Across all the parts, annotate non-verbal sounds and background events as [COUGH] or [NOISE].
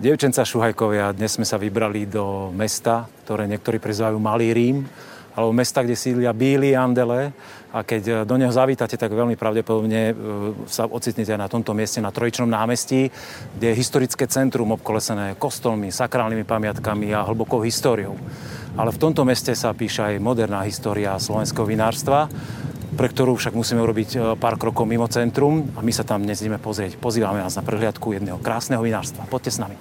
Dievčenca Šuhajkovia, dnes sme sa vybrali do mesta, ktoré niektorí prizvajú Malý Rím, alebo mesta, kde sídlia Bíli Andele. A keď do neho zavítate, tak veľmi pravdepodobne e, sa ocitnete na tomto mieste, na Trojičnom námestí, kde je historické centrum obkolesené kostolmi, sakrálnymi pamiatkami a hlbokou históriou. Ale v tomto meste sa píše aj moderná história slovenského vinárstva pre ktorú však musíme urobiť e, pár krokov mimo centrum a my sa tam dnes ideme pozrieť. Pozývame vás na prehliadku jedného krásneho vinárstva. Poďte s nami.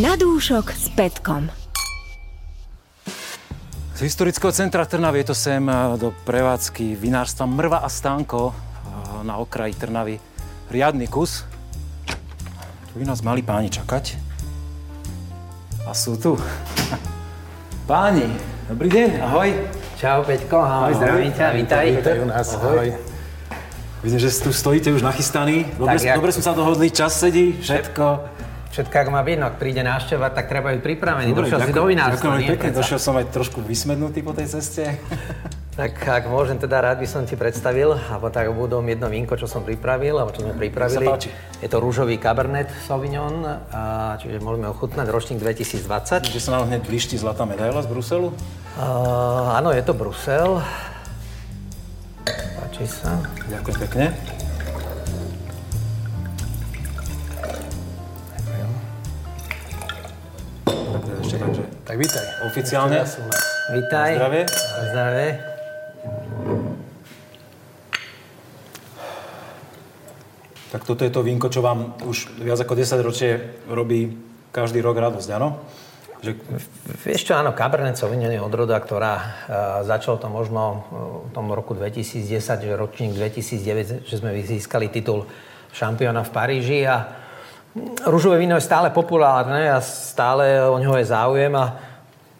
Na dúšok s Petkom. Z historického centra Trnavy je to sem e, do prevádzky vinárstva Mrva a Stánko e, na okraji Trnavy. Riadny kus. Tu by nás mali páni čakať. A sú tu. Páni, dobrý deň, ahoj. Čau Peťko, ahoj, ahoj. zdravím ťa, vítaj. Vítaj u nás, ahoj. ahoj. Vidím, že tu stojíte už nachystaní. Dobre, tak, jak... dobre sme sa dohodli, čas sedí, všetko. Všetko, ak má byť, príde návšteva, tak treba byť pripravený. Dobre, Došiel ďakujem, si do vinárstva. Ďakujem pekne, došiel som aj trošku vysmednutý po tej ceste. [LAUGHS] Tak ak môžem, teda rád by som ti predstavil, alebo tak budom jedno vínko, čo som pripravil, alebo čo sme pripravili. Je to rúžový Cabernet Sauvignon, a, čiže môžeme ochutnať ročník 2020. Čiže sa nám hneď blíšti zlatá medaila z Bruselu? Uh, áno, je to Brusel. Páči sa. Ďakujem pekne. Tak vítaj. Oficiálne. Vítaj. Zdravie. Zdravie. Tak toto je to vínko, čo vám už viac ako 10 ročie robí každý rok radosť, áno? Že... Vieš čo, áno, Cabernet Sauvignon je odroda, ktorá uh, začalo to možno v tom roku 2010, že ročník 2009, že sme získali titul šampióna v Paríži a rúžové víno je stále populárne a stále o neho je záujem a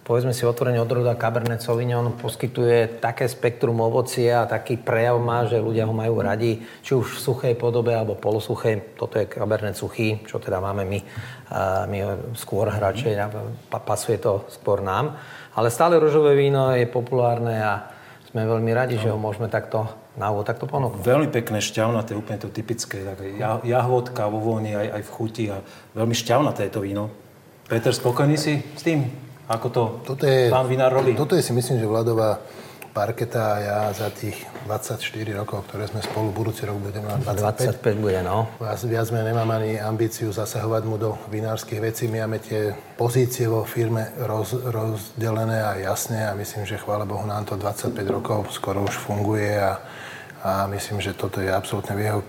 povedzme si otvorene odroda Cabernet Sauvignon poskytuje také spektrum ovocia a taký prejav má, že ľudia ho majú radi, či už v suchej podobe alebo polosuchej. Toto je Cabernet suchý, čo teda máme my, my skôr hračej, pasuje to skôr nám. Ale stále rožové víno je populárne a sme veľmi radi, no. že ho môžeme takto na úvod takto ponúknuť. Veľmi pekné, šťavnaté, úplne to typické. Tak jahodka vo vôni aj, aj v chuti a veľmi šťavnaté to víno. Peter, spokojný si s tým? Ako to toto je, pán Vinár robí? Toto je si myslím, že Vladová parketa a ja za tých 24 rokov, ktoré sme spolu, budúci rok budeme mať 25. 25 bude, no. Viac, viac sme nemám ani ambíciu zasahovať mu do vinárskych vecí. My máme tie pozície vo firme roz, rozdelené a jasne a myslím, že chvála Bohu nám to 25 rokov skoro už funguje a, a myslím, že toto je absolútne v jeho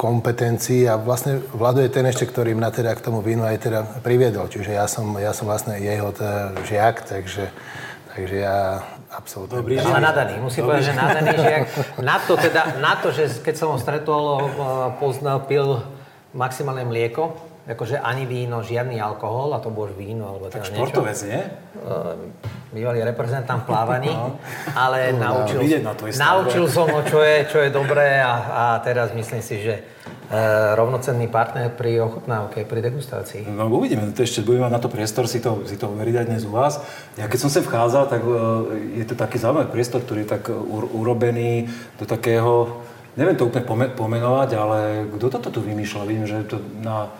kompetencií a vlastne Vlado je ten ešte, ktorý mňa teda k tomu vínu aj teda priviedol. Čiže ja som, ja som vlastne jeho teda žiak, takže, takže ja absolútne... Dobrý Ale nadaný, musím Dobrý. povedať, že nadaný žiak. [LAUGHS] Na to, teda, na to, že keď som ho stretol, poznal, pil maximálne mlieko, akože ani víno, žiadny alkohol, a to bolo víno, alebo teda tak športovec, nie? Bývalý reprezentant plávaní, [LAUGHS] no. ale no, naučil, na naučil som ho, čo je, čo je dobré a, a teraz myslím si, že e, rovnocenný partner pri ochutnávke, pri degustácii. No uvidíme, to ešte budeme mať na to priestor si to, si to uveriť aj dnes u vás. Ja keď som sem vchádzal, tak e, je to taký zaujímavý priestor, ktorý je tak urobený do takého, neviem to úplne pomenovať, ale kto toto tu vymýšľa? Vidím, že to na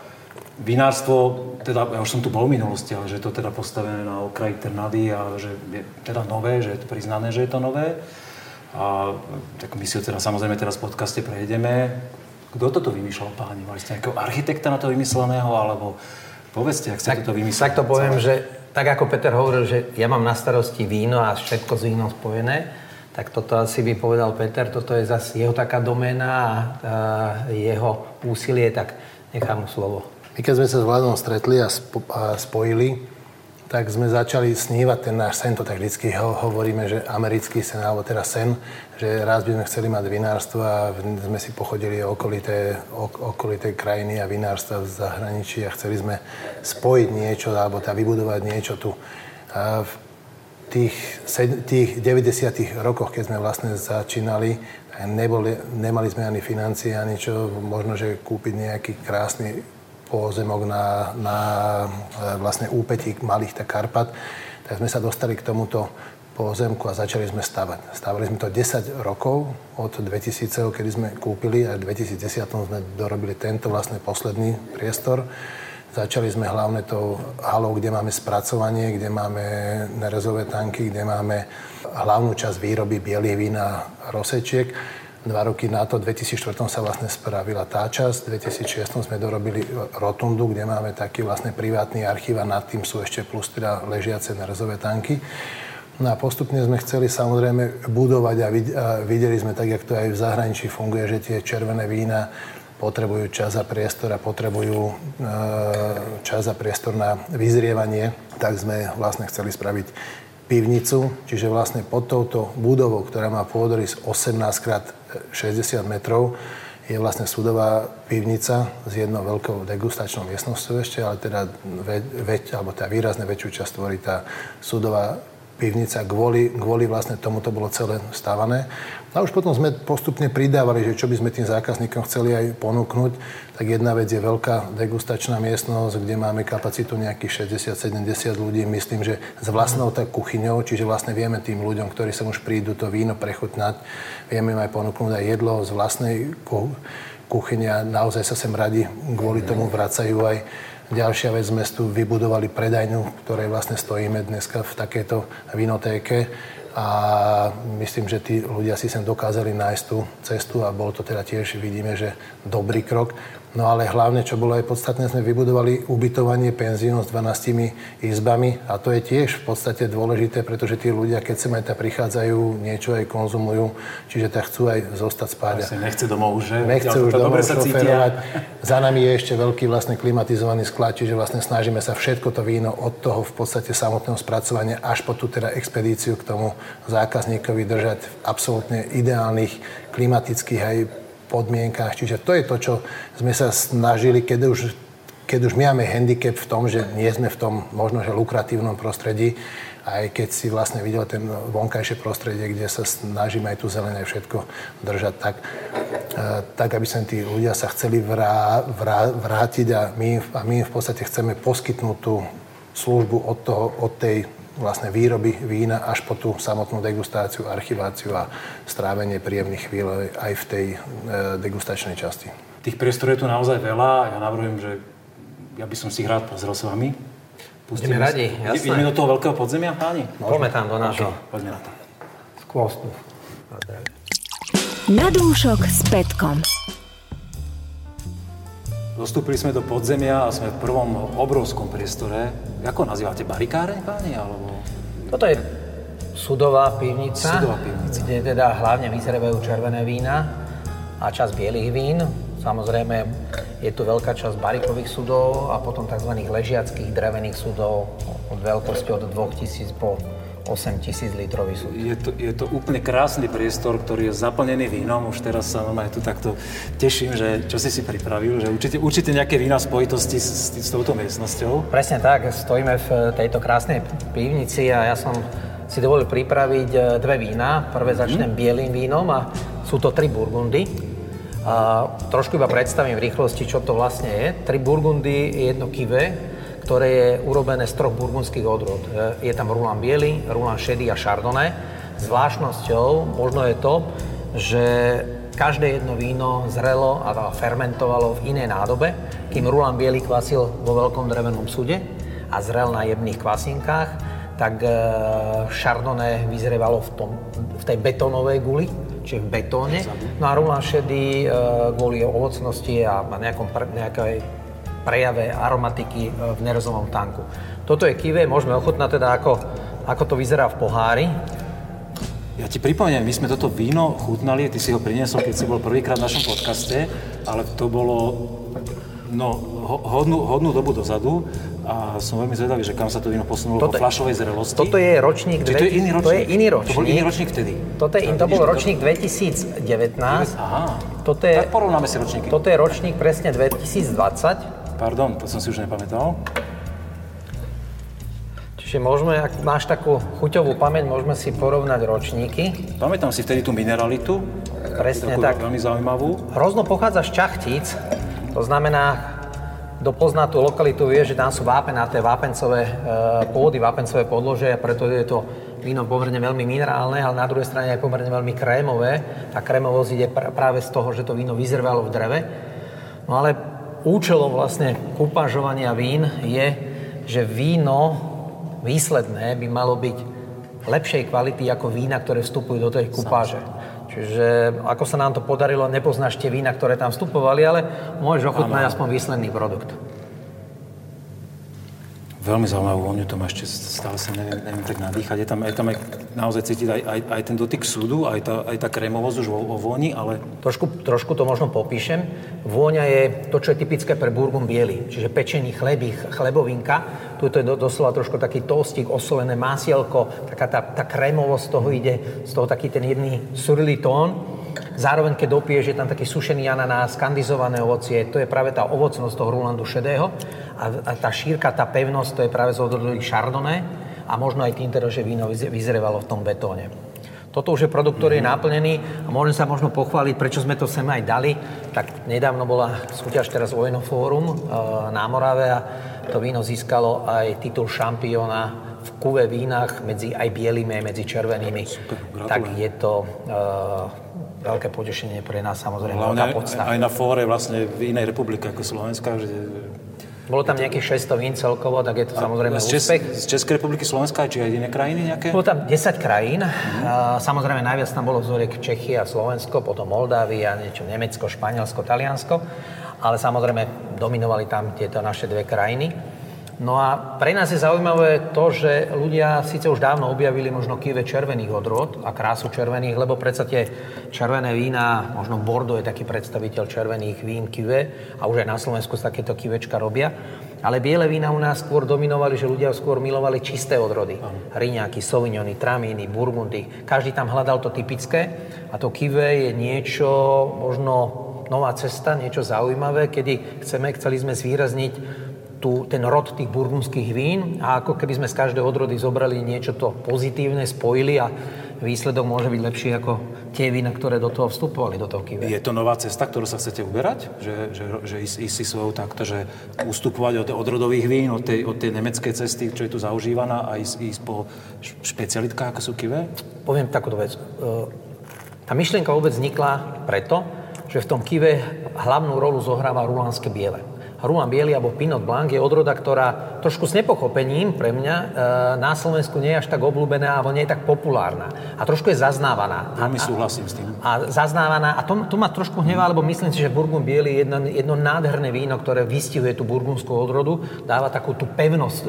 vinárstvo, teda ja už som tu bol v minulosti, ale že je to teda postavené na okraji Trnavy a že je teda nové, že je to priznané, že je to nové. A tak my si ho teda samozrejme teraz v podcaste prejdeme. Kto toto vymýšľal, páni? Mali ste nejakého architekta na to vymysleného, alebo povedzte, ak ste tak, toto vymysleli? Tak to poviem, celé. že tak ako Peter hovoril, že ja mám na starosti víno a všetko s vínom spojené, tak toto asi by povedal Peter, toto je zase jeho taká doména a, jeho úsilie, tak nechám mu slovo. My keď sme sa s Vladom stretli a, spo, a spojili, tak sme začali snívať ten náš sen, to tak vždycky ho, hovoríme, že americký sen, alebo teda sen, že raz by sme chceli mať vinárstvo a sme si pochodili okolité, okolité krajiny a vinárstva v zahraničí a chceli sme spojiť niečo, alebo teda vybudovať niečo tu. A v tých, tých 90 rokoch, keď sme vlastne začínali, neboli, nemali sme ani financie, ani čo, možno, že kúpiť nejaký krásny pozemok na, na e, vlastne úpetí malých Karpat, tak sme sa dostali k tomuto pozemku a začali sme stavať. Stavali sme to 10 rokov od 2000, kedy sme kúpili a v 2010 sme dorobili tento vlastne posledný priestor. Začali sme hlavne tou halou, kde máme spracovanie, kde máme nerezové tanky, kde máme hlavnú časť výroby bielých vín a rosečiek. Dva roky na to, v 2004 sa vlastne spravila tá časť, v 2006 sme dorobili rotundu, kde máme taký vlastne privátny archív a nad tým sú ešte plus teda ležiace nerezové tanky. No a postupne sme chceli samozrejme budovať a videli sme tak, jak to aj v zahraničí funguje, že tie červené vína potrebujú čas a priestor a potrebujú e, čas a priestor na vyzrievanie, tak sme vlastne chceli spraviť pivnicu, čiže vlastne pod touto budovou, ktorá má pôdorys 18 x 60 metrov, je vlastne sudová pivnica s jednou veľkou degustačnou miestnosťou ešte, ale teda ve, veď, alebo tá výrazne väčšiu časť tvorí tá sudová pivnica, kvôli, kvôli vlastne tomuto bolo celé stávané. A už potom sme postupne pridávali, že čo by sme tým zákazníkom chceli aj ponúknuť. Tak jedna vec je veľká degustačná miestnosť, kde máme kapacitu nejakých 60-70 ľudí, myslím, že s vlastnou tak kuchyňou, čiže vlastne vieme tým ľuďom, ktorí sa už prídu to víno prechutnať, vieme im aj ponúknuť aj jedlo z vlastnej kuchyne a naozaj sa sem radi kvôli tomu vracajú aj Ďalšia vec, sme tu vybudovali predajňu, ktorej vlastne stojíme dneska v takejto vinotéke a myslím, že tí ľudia si sem dokázali nájsť tú cestu a bol to teda tiež, vidíme, že dobrý krok. No ale hlavne, čo bolo aj podstatné, sme vybudovali ubytovanie penzínu s 12 izbami a to je tiež v podstate dôležité, pretože tí ľudia, keď sem aj tak prichádzajú, niečo aj konzumujú, čiže tak chcú aj zostať spať. Asi nechce domov už, že? Nechce už domov šoferovať. Za nami je ešte veľký vlastne klimatizovaný sklad, čiže vlastne snažíme sa všetko to víno od toho v podstate samotného spracovania až po tú teda expedíciu k tomu zákazníkovi držať v absolútne ideálnych klimatických aj podmienkach. Čiže to je to, čo sme sa snažili, keď už, keď už my máme handicap v tom, že nie sme v tom možno, že lukratívnom prostredí, aj keď si vlastne videl ten vonkajšie prostredie, kde sa snažíme aj tu zelené všetko držať tak, e, tak aby sa tí ľudia sa chceli vrá, vrá, vrátiť a my, a my v podstate chceme poskytnúť tú službu od, toho, od tej vlastne výroby vína až po tú samotnú degustáciu, archiváciu a strávenie príjemných chvíľ aj v tej e, degustačnej časti. Tých priestorov je tu naozaj veľa ja navrhujem, že ja by som si ich rád pozrel s vami. Pustíme Ideme radi, jasné. Ideme do toho veľkého podzemia, páni? Poďme tam do nášho. Okay, poďme na to. Skvostu. Na dúšok s Petkom. Dostúpili sme do podzemia a sme v prvom obrovskom priestore. Ako nazývate? Barikáre, páni? Alebo... Toto je sudová pivnica, sudová pivnica, kde teda hlavne vyzrevajú červené vína a časť bielých vín. Samozrejme, je tu veľká časť barikových sudov a potom tzv. ležiackých drevených sudov od veľkosti od 2000 po 8 tisíc litrový súd. Je to, je to úplne krásny priestor, ktorý je zaplnený vínom. Už teraz sa normálne tu takto teším, že čo si si pripravil, že určite, určite nejaké vína spojitosti s, s, s touto miestnosťou. Presne tak, stojíme v tejto krásnej pivnici a ja som si dovolil pripraviť e, dve vína. Prvé začnem mm. bielým vínom a sú to tri burgundy. A trošku iba predstavím v rýchlosti, čo to vlastne je. Tri burgundy, jedno kive, ktoré je urobené z troch burgundských odrod. E, je tam Rulan biely, Rulan šedý a Chardonnay. Zvláštnosťou možno je to, že každé jedno víno zrelo a fermentovalo v inej nádobe, kým Rulan biely kvasil vo veľkom drevenom sude a zrel na jemných kvasinkách, tak e, Chardonnay vyzrevalo v, tom, v tej betónovej guli, čiže v betóne. No a Rulan šedý e, kvôli ovocnosti a nejakom, nejakej prejave aromatiky e, v nerozovom tanku. Toto je kive, môžeme ochutnať teda, ako, ako to vyzerá v pohári. Ja ti pripomeniem, my sme toto víno chutnali, ty si ho priniesol, keď si bol prvýkrát v našom podcaste, ale to bolo no, hodnú, hodnú dobu dozadu a som veľmi zvedavý, že kam sa to víno posunulo toto, po flašovej zrelosti. Toto je ročník... Či to je iný ročník? To je iný ročník. To bol iný ročník vtedy? Toto je, to bol ročník 2019. Aha, toto je, tak porovnáme si ročníky. Toto je ročník presne 2020. Pardon, to som si už nepamätal. Čiže môžeme, ak máš takú chuťovú pamäť, môžeme si porovnať ročníky. Pamätám si vtedy tú mineralitu. Presne tak. Veľmi zaujímavú. Hrozno pochádza z Čachtíc, to znamená, kto pozná tú lokalitu, vie, že tam sú vápenaté vápencové e, pôdy, vápencové podlože preto je to víno pomerne veľmi minerálne, ale na druhej strane aj pomerne veľmi krémové. Tá krémovosť ide pr- práve z toho, že to víno vyzrvalo v dreve. No ale účelom vlastne kupážovania vín je, že víno výsledné by malo byť lepšej kvality ako vína, ktoré vstupujú do tej kupáže. Čiže ako sa nám to podarilo, nepoznáš tie vína, ktoré tam vstupovali, ale môžeš ochutnať aspoň výsledný produkt. Veľmi zaujímavú vôňu to má ešte, stále sa neviem, neviem tak nadýchať. Je tam, je tam aj, naozaj cítiť aj, aj, aj ten dotyk súdu, aj tá, aj tá krémovosť už vo, vo vôni, ale... Trošku, trošku to možno popíšem. Vôňa je to, čo je typické pre burgum biely, čiže pečený chleby, chlebovinka. Tu je to doslova trošku taký tostík, osolené másielko, taká tá, tá krémovosť toho ide, z toho taký ten jedný surly tón. Zároveň, keď dopiješ, je tam taký sušený ananás, kandizované ovocie, to je práve tá ovocnosť toho Rulandu šedého a, a tá šírka, tá pevnosť, to je práve z odrodových Chardonnay a možno aj tým teda, že víno vyzrevalo v tom betóne. Toto už je produkt, ktorý je mhm. naplnený a môžem sa možno pochváliť, prečo sme to sem aj dali. Tak nedávno bola súťaž teraz Oenofórum e, na Morave a to víno získalo aj titul šampióna v kuve vínach medzi aj bielými, aj medzi červenými. Super, tak je to uh, veľké potešenie pre nás samozrejme. Hlavne aj na fóre vlastne v inej republike ako Slovenska, že bolo tam nejakých 600 vín celkovo, tak je to samozrejme z Čes- úspech. Z Českej republiky, Slovenska, či aj iné krajiny nejaké? Bolo tam 10 krajín. Uh-huh. Samozrejme najviac tam bolo vzoriek Čechy a Slovensko, potom Moldávia, niečo Nemecko, Španielsko, Taliansko. Ale samozrejme dominovali tam tieto naše dve krajiny. No a pre nás je zaujímavé to, že ľudia síce už dávno objavili možno kive červených odrod a krásu červených, lebo predsa tie červené vína, možno Bordeaux je taký predstaviteľ červených vín kive a už aj na Slovensku sa takéto kivečka robia. Ale biele vína u nás skôr dominovali, že ľudia skôr milovali čisté odrody. Riňáky, Sauvignony, Tramíny, Burgundy. Každý tam hľadal to typické a to kive je niečo možno nová cesta, niečo zaujímavé, kedy chceme, chceli sme zvýrazniť tú, ten rod tých burgundských vín a ako keby sme z každej odrody zobrali niečo to pozitívne, spojili a výsledok môže byť lepší ako tie vína, ktoré do toho vstupovali, do toho kive. Je to nová cesta, ktorú sa chcete uberať? Že, že, že ísť, ísť si svojou takto, že ustupovať od odrodových vín, od tej, od tej nemeckej cesty, čo je tu zaužívaná a ísť, ísť po špecialitkách, ako sú kive? Poviem takúto vec. E, tá myšlienka vôbec vznikla preto, že v tom kive hlavnú rolu zohráva rulánske biele. Rouen Bielý alebo Pinot Blanc je odroda, ktorá trošku s nepochopením pre mňa e, na Slovensku nie je až tak obľúbená alebo nie je tak populárna. A trošku je zaznávaná. Veľmi súhlasím s tým. A zaznávaná. A to, to ma trošku hnevá, lebo myslím si, že Burgund Bielý je jedno, jedno nádherné víno, ktoré vystihuje tú burgundskú odrodu, dáva takú tú pevnosť e,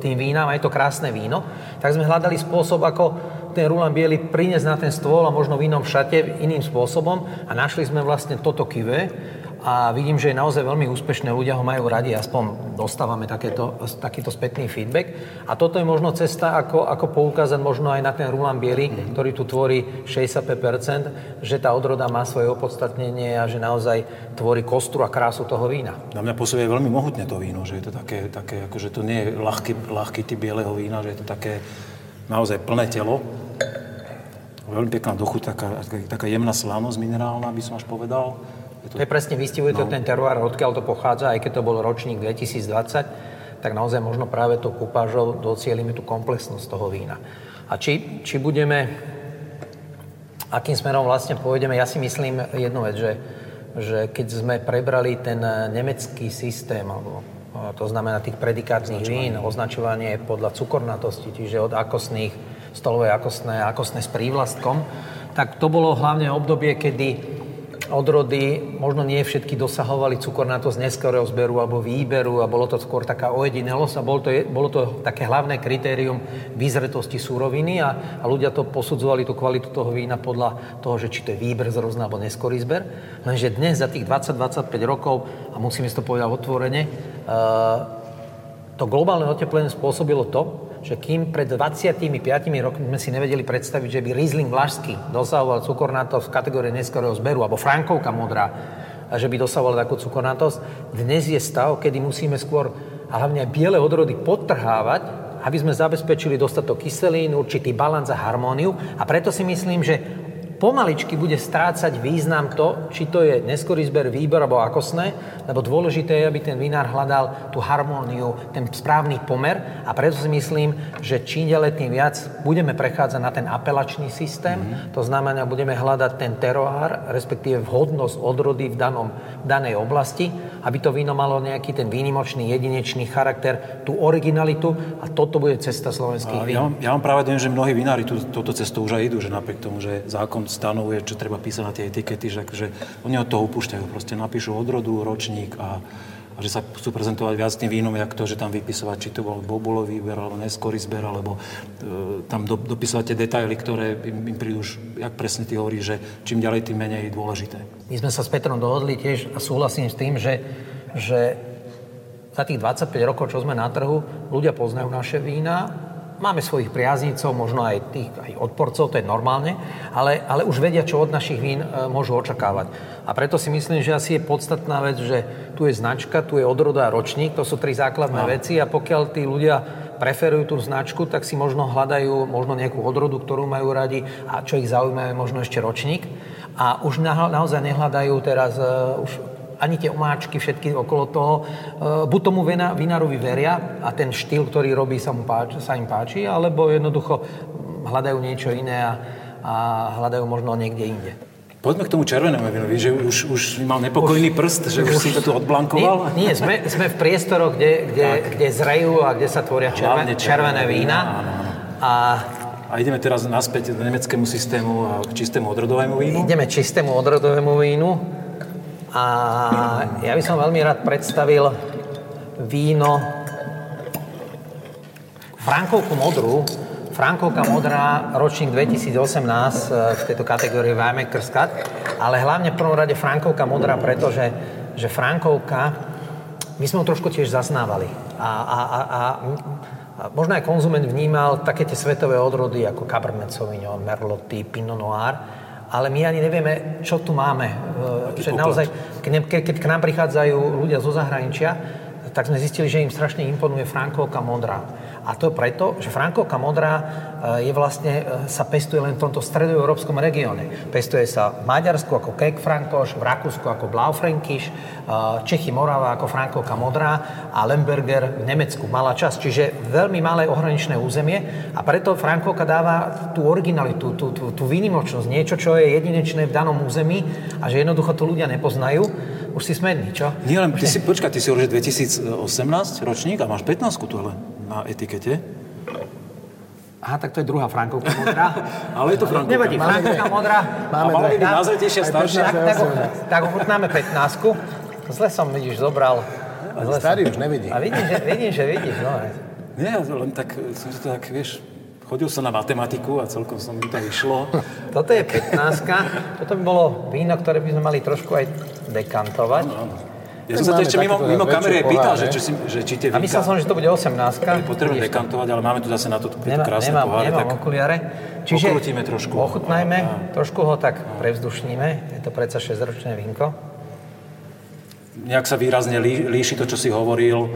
tým vínam a je to krásne víno. Tak sme hľadali spôsob, ako ten Rulan Bielý priniesť na ten stôl a možno v inom šate iným spôsobom a našli sme vlastne toto kive, a vidím, že je naozaj veľmi úspešné, ľudia ho majú radi, aspoň dostávame takéto, takýto spätný feedback. A toto je možno cesta, ako, ako poukázať možno aj na ten Rulan Biely, mm. ktorý tu tvorí 65%, že tá odroda má svoje opodstatnenie a že naozaj tvorí kostru a krásu toho vína. Na mňa pôsobí veľmi mohutne to víno, že je to také, také ako, že to nie je ľahký, ľahký typ bieleho vína, že je to také naozaj plné telo. Veľmi pekná dochuť, taká, taká jemná slanosť minerálna, by som až povedal to, je presne, vystihuje no. to ten teruár, odkiaľ to pochádza, aj keď to bol ročník 2020, tak naozaj možno práve to kupážou docielime tú komplexnosť toho vína. A či, či budeme, akým smerom vlastne pôjdeme, ja si myslím jednu vec, že, že keď sme prebrali ten nemecký systém, alebo to znamená tých predikátnych vín, označovanie podľa cukornatosti, čiže od akosných, stolové akostné, akostné s prívlastkom, tak to bolo hlavne obdobie, kedy odrody možno nie všetky dosahovali cukornatosť neskorého zberu alebo výberu a bolo to skôr taká ojedinelosť a bolo to, bolo to také hlavné kritérium vyzretosti súroviny a, a ľudia to posudzovali tú kvalitu toho vína podľa toho, že či to je výber zrozný alebo neskorý zber. Lenže dnes za tých 20-25 rokov, a musíme si to povedať otvorene, uh, to globálne oteplenie spôsobilo to, že kým pred 25 rokmi sme si nevedeli predstaviť, že by Riesling Vlašský dosahoval cukornatosť v kategórii neskorého zberu, alebo Frankovka modrá, a že by dosahoval takú cukornatosť, dnes je stav, kedy musíme skôr, a hlavne aj biele odrody, podtrhávať, aby sme zabezpečili dostatok kyselín, určitý balans a harmóniu. A preto si myslím, že pomaličky bude strácať význam to, či to je neskorý zber, výbor alebo akosné, lebo dôležité je, aby ten vinár hľadal tú harmóniu, ten správny pomer a preto si myslím, že čím ďalej tým viac budeme prechádzať na ten apelačný systém, mm-hmm. to znamená, budeme hľadať ten teroár, respektíve vhodnosť odrody v, danom, v danej oblasti, aby to víno malo nejaký ten výnimočný, jedinečný charakter, tú originalitu a toto bude cesta slovenských vín. Ja, ja vám práve viem, že mnohí vinári tú, túto cestu už aj idú, že napriek tomu, že zákon stanovuje, čo treba písať na tie etikety, že, že oni od toho upúšťajú. Proste napíšu odrodu, ročník a, a že sa chcú prezentovať viac tým vínom, jak to, že tam vypisovať, či to bol bobulový výber, alebo neskorý zber, alebo e, tam do, dopisovať tie detaily, ktoré im, im prídu už, jak presne ty hovoríš, že čím ďalej, tým menej dôležité. My sme sa s Petrom dohodli tiež a súhlasím s tým, že, že za tých 25 rokov, čo sme na trhu, ľudia poznajú naše vína, Máme svojich priaznicov, možno aj tých aj odporcov, to je normálne, ale, ale už vedia, čo od našich vín e, môžu očakávať. A preto si myslím, že asi je podstatná vec, že tu je značka, tu je odroda a ročník, to sú tri základné no. veci a pokiaľ tí ľudia preferujú tú značku, tak si možno hľadajú možno nejakú odrodu, ktorú majú radi a čo ich zaujíma je možno ešte ročník. A už na, naozaj nehľadajú teraz uh, už ani tie omáčky, všetky okolo toho. E, buď tomu vinárovi veria a ten štýl, ktorý robí, sa, mu páči, sa im páči, alebo jednoducho hľadajú niečo iné a, a hľadajú možno niekde inde. Poďme k tomu červenému vínu. Víš, že už, už mal nepokojný už, prst, že už, už si to tu [LAUGHS] odblankoval? Nie, nie sme, sme v priestoroch, kde, kde, kde zrejú a kde sa tvoria červen, červené vína. A a ideme teraz naspäť do nemeckému systému a k čistému odrodovému vínu? Ideme čistému odrodovému vínu. A ja by som veľmi rád predstavil víno Frankovku modrú. Frankovka modrá, ročník 2018 e, v tejto kategórii Weimaker's Cut, ale hlavne v prvom rade Frankovka modrá, pretože že Frankovka, my sme ho trošku tiež zasnávali. A, a, a, a, a možno aj konzument vnímal také tie svetové odrody ako Cabernet Sauvignon, Merlot, Pinot Noir, ale my ani nevieme, čo tu máme. Aký že naozaj, keď, keď k nám prichádzajú ľudia zo zahraničia, tak sme zistili, že im strašne imponuje Frankovka modrá. A to preto, že Frankovka modrá e, je vlastne, e, sa pestuje len v tomto stredoeurópskom regióne. Pestuje sa v Maďarsku ako Kek Frankoš, v Rakúsku ako Blaufränkisch, e, Čechy Morava ako Frankovka modrá a Lemberger v Nemecku malá časť. Čiže veľmi malé ohraničné územie a preto Frankovka dáva tú originalitu, tú, tú, tú výnimočnosť, niečo, čo je jedinečné v danom území a že jednoducho to ľudia nepoznajú. Už si smedný, čo? Nie, len ty si, počkaj, ty si hovoríš 2018 ročník a máš 15 tu ale na etikete. Aha, tak to je druhá Frankovka modrá. [LAUGHS] Ale je to Frankovka. Nevadí, Frankovka modrá. Máme a mala by byť názretejšia staršia. Tak, tak, tak ochutnáme 15 Zle som, vidíš, zobral. Zle Starý už nevidí. A vidím, že, vidím, že vidíš, no. Nie, len tak, som to tak, vieš, chodil som na matematiku a celkom som mi to vyšlo. [LAUGHS] Toto je 15 Toto by bolo víno, ktoré by sme mali trošku aj dekantovať. Áno, áno. Ja som sa ešte mimo, mimo kamery aj pýtal, že, či, že či tie A myslel som, že to bude 18 Potrebujem dekantovať, ale máme tu zase na to Nemá, krásne nemám, poháre. Nemám tak okuliare. Čiže trošku. Ochutnajme, trošku ho tak prevzdušníme. Je to predsa 6-ročné vínko. Nejak sa výrazne lí, líši to, čo si hovoril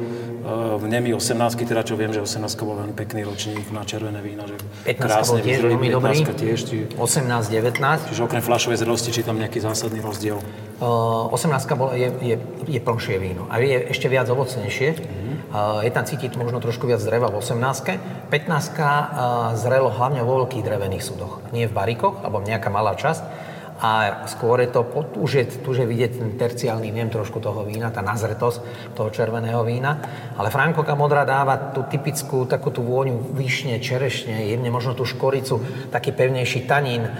v Nemi 18, teda čo viem, že 18 bol veľmi pekný ročník na červené vína, že 15 krásne tiež veľmi dobrý, tiež, či... 18, 19. Čiže okrem flašovej zrelosti, či tam nejaký zásadný rozdiel? Uh, 18 bol, je, je, je plnšie víno a je ešte viac ovocnejšie. Mm-hmm. Uh, je tam cítiť možno trošku viac dreva v 18 15 uh, zrelo hlavne vo veľkých drevených súdoch. Nie v barikoch, alebo nejaká malá časť a skôr je to, už je, je vidieť ten terciálny viem trošku toho vína, tá nazretosť toho červeného vína. Ale Frankoka modrá dáva tú typickú takú tú vôňu vyšne, čerešne, jemne možno tú škoricu, taký pevnejší tanín. E,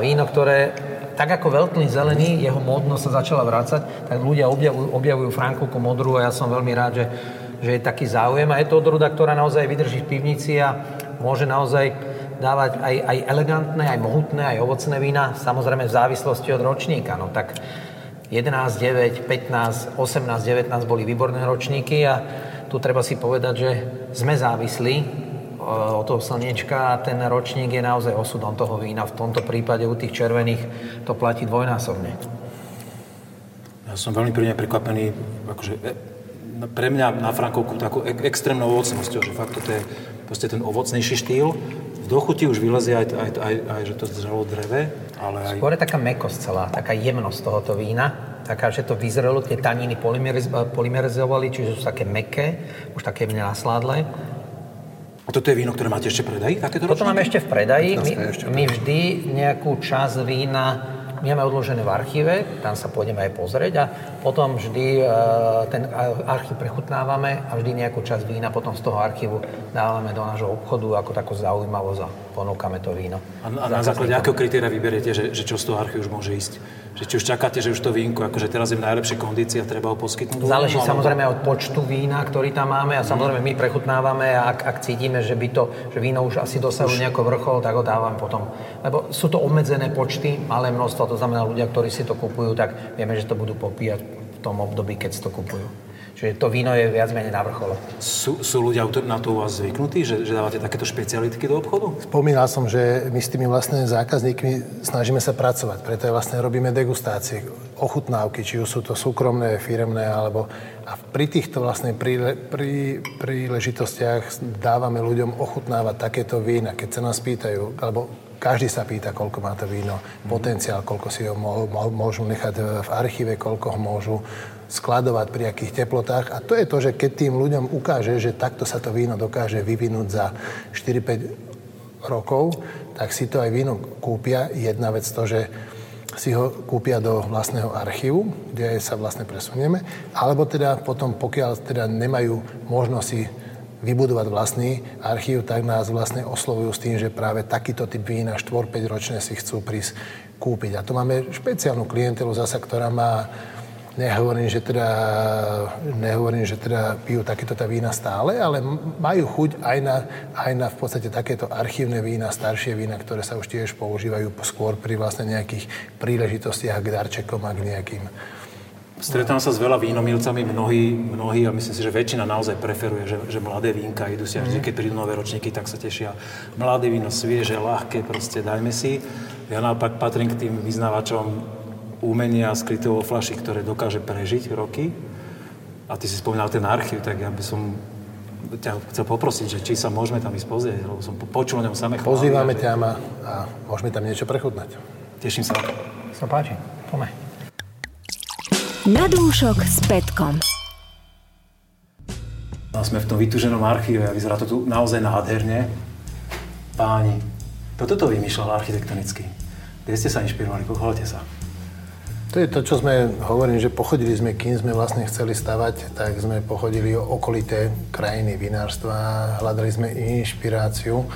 víno, ktoré tak ako veľkný zelený, jeho módnosť sa začala vrácať, tak ľudia objavujú, objavujú Frankovku modrú a ja som veľmi rád, že, že je taký záujem. A je to odroda, ktorá naozaj vydrží v pivnici a môže naozaj dávať aj, aj elegantné, aj mohutné, aj ovocné vína, samozrejme v závislosti od ročníka. No tak 11, 9, 15, 18, 19 boli výborné ročníky a tu treba si povedať, že sme závislí e, od toho slniečka a ten ročník je naozaj osudom toho vína. V tomto prípade u tých červených to platí dvojnásobne. Ja som veľmi príjemne prekvapený, akože e, pre mňa na Frankovku takú extrémnou ovocnosťou, že fakt to je proste ten ovocnejší štýl do chuti už vylezie aj, aj, aj, aj že to zrelo dreve. ale aj... Skôr je taká mekosť celá, taká jemnosť tohoto vína. Taká, že to vyzrelo, tie taniny polymeriz- polymerizovali, čiže sú také meké, už také mne nasládle. A toto je víno, ktoré máte ešte v predaji? Takéto Toto máme ešte v predaji. My, ešte my vždy nejakú časť vína máme odložené v archíve, tam sa pôjdeme aj pozrieť a potom vždy e, ten archív prechutnávame a vždy nejakú časť vína potom z toho archívu dávame do nášho obchodu ako takú zaujímavosť a ponúkame to víno. A, a na základe akého kritéria vyberiete, že, že čo z toho archívu už môže ísť? Že či už čakáte, že už to vínko, akože teraz je v najlepšej kondícii a treba ho poskytnúť? Záleží alebo- samozrejme od počtu vína, ktorý tam máme a samozrejme my prechutnávame a ak, ak cítime, že, by to, že víno už asi dosahuje nejako vrchol, tak ho dávame potom. Lebo sú to obmedzené počty, malé množstvo, to znamená ľudia, ktorí si to kupujú, tak vieme, že to budú popíjať v tom období, keď si to kupujú. Čiže to víno je viac menej na vrchole. Sú, sú ľudia na to u vás zvyknutí, že, že dávate takéto špecialitky do obchodu? Spomínal som, že my s tými vlastne zákazníkmi snažíme sa pracovať, preto aj vlastne robíme degustácie, ochutnávky, či už sú to súkromné, firemné, alebo... A pri týchto vlastne príle, pri, príležitostiach dávame ľuďom ochutnávať takéto vína, keď sa nás pýtajú, alebo každý sa pýta, koľko má to víno, potenciál, koľko si ho mo, mo, môžu nechať v archíve, koľko ho môžu skladovať pri akých teplotách. A to je to, že keď tým ľuďom ukáže, že takto sa to víno dokáže vyvinúť za 4-5 rokov, tak si to aj víno kúpia. Jedna vec to, že si ho kúpia do vlastného archívu, kde sa vlastne presunieme, alebo teda potom, pokiaľ teda nemajú možnosť si vybudovať vlastný archív, tak nás vlastne oslovujú s tým, že práve takýto typ vína 4-5 ročné si chcú prísť kúpiť. A tu máme špeciálnu klientelu zasa, ktorá má Nehovorím, že teda, nehovorím, že teda pijú takéto tá vína stále, ale majú chuť aj na, aj na v podstate takéto archívne vína, staršie vína, ktoré sa už tiež používajú skôr pri vlastne nejakých príležitostiach k darčekom a k nejakým Stretám sa s veľa vínomilcami, mnohí, mnohí a myslím si, že väčšina naozaj preferuje, že, že mladé vínka idú si a vždy, keď prídu nové ročníky, tak sa tešia. Mladé víno, svieže, ľahké, proste dajme si. Ja naopak patrím k tým vyznávačom umenia skrytého vo flaši, ktoré dokáže prežiť roky. A ty si spomínal ten archív, tak ja by som ťa chcel poprosiť, že či sa môžeme tam ísť pozrieť, lebo som počul o ňom samé chvály. Pozývame ťa a, a môžeme tam niečo prechutnať. Teším sa. Sa páči, poďme. Na dúšok s Petkom. A sme v tom vytúženom archíve a vyzerá to tu naozaj nádherne. Páni, toto to vymýšľal architektonicky. Kde ste sa inšpirovali? Pochválte sa. To je to, čo sme hovorili, že pochodili sme, kým sme vlastne chceli stavať, tak sme pochodili okolité krajiny vinárstva, hľadali sme inšpiráciu.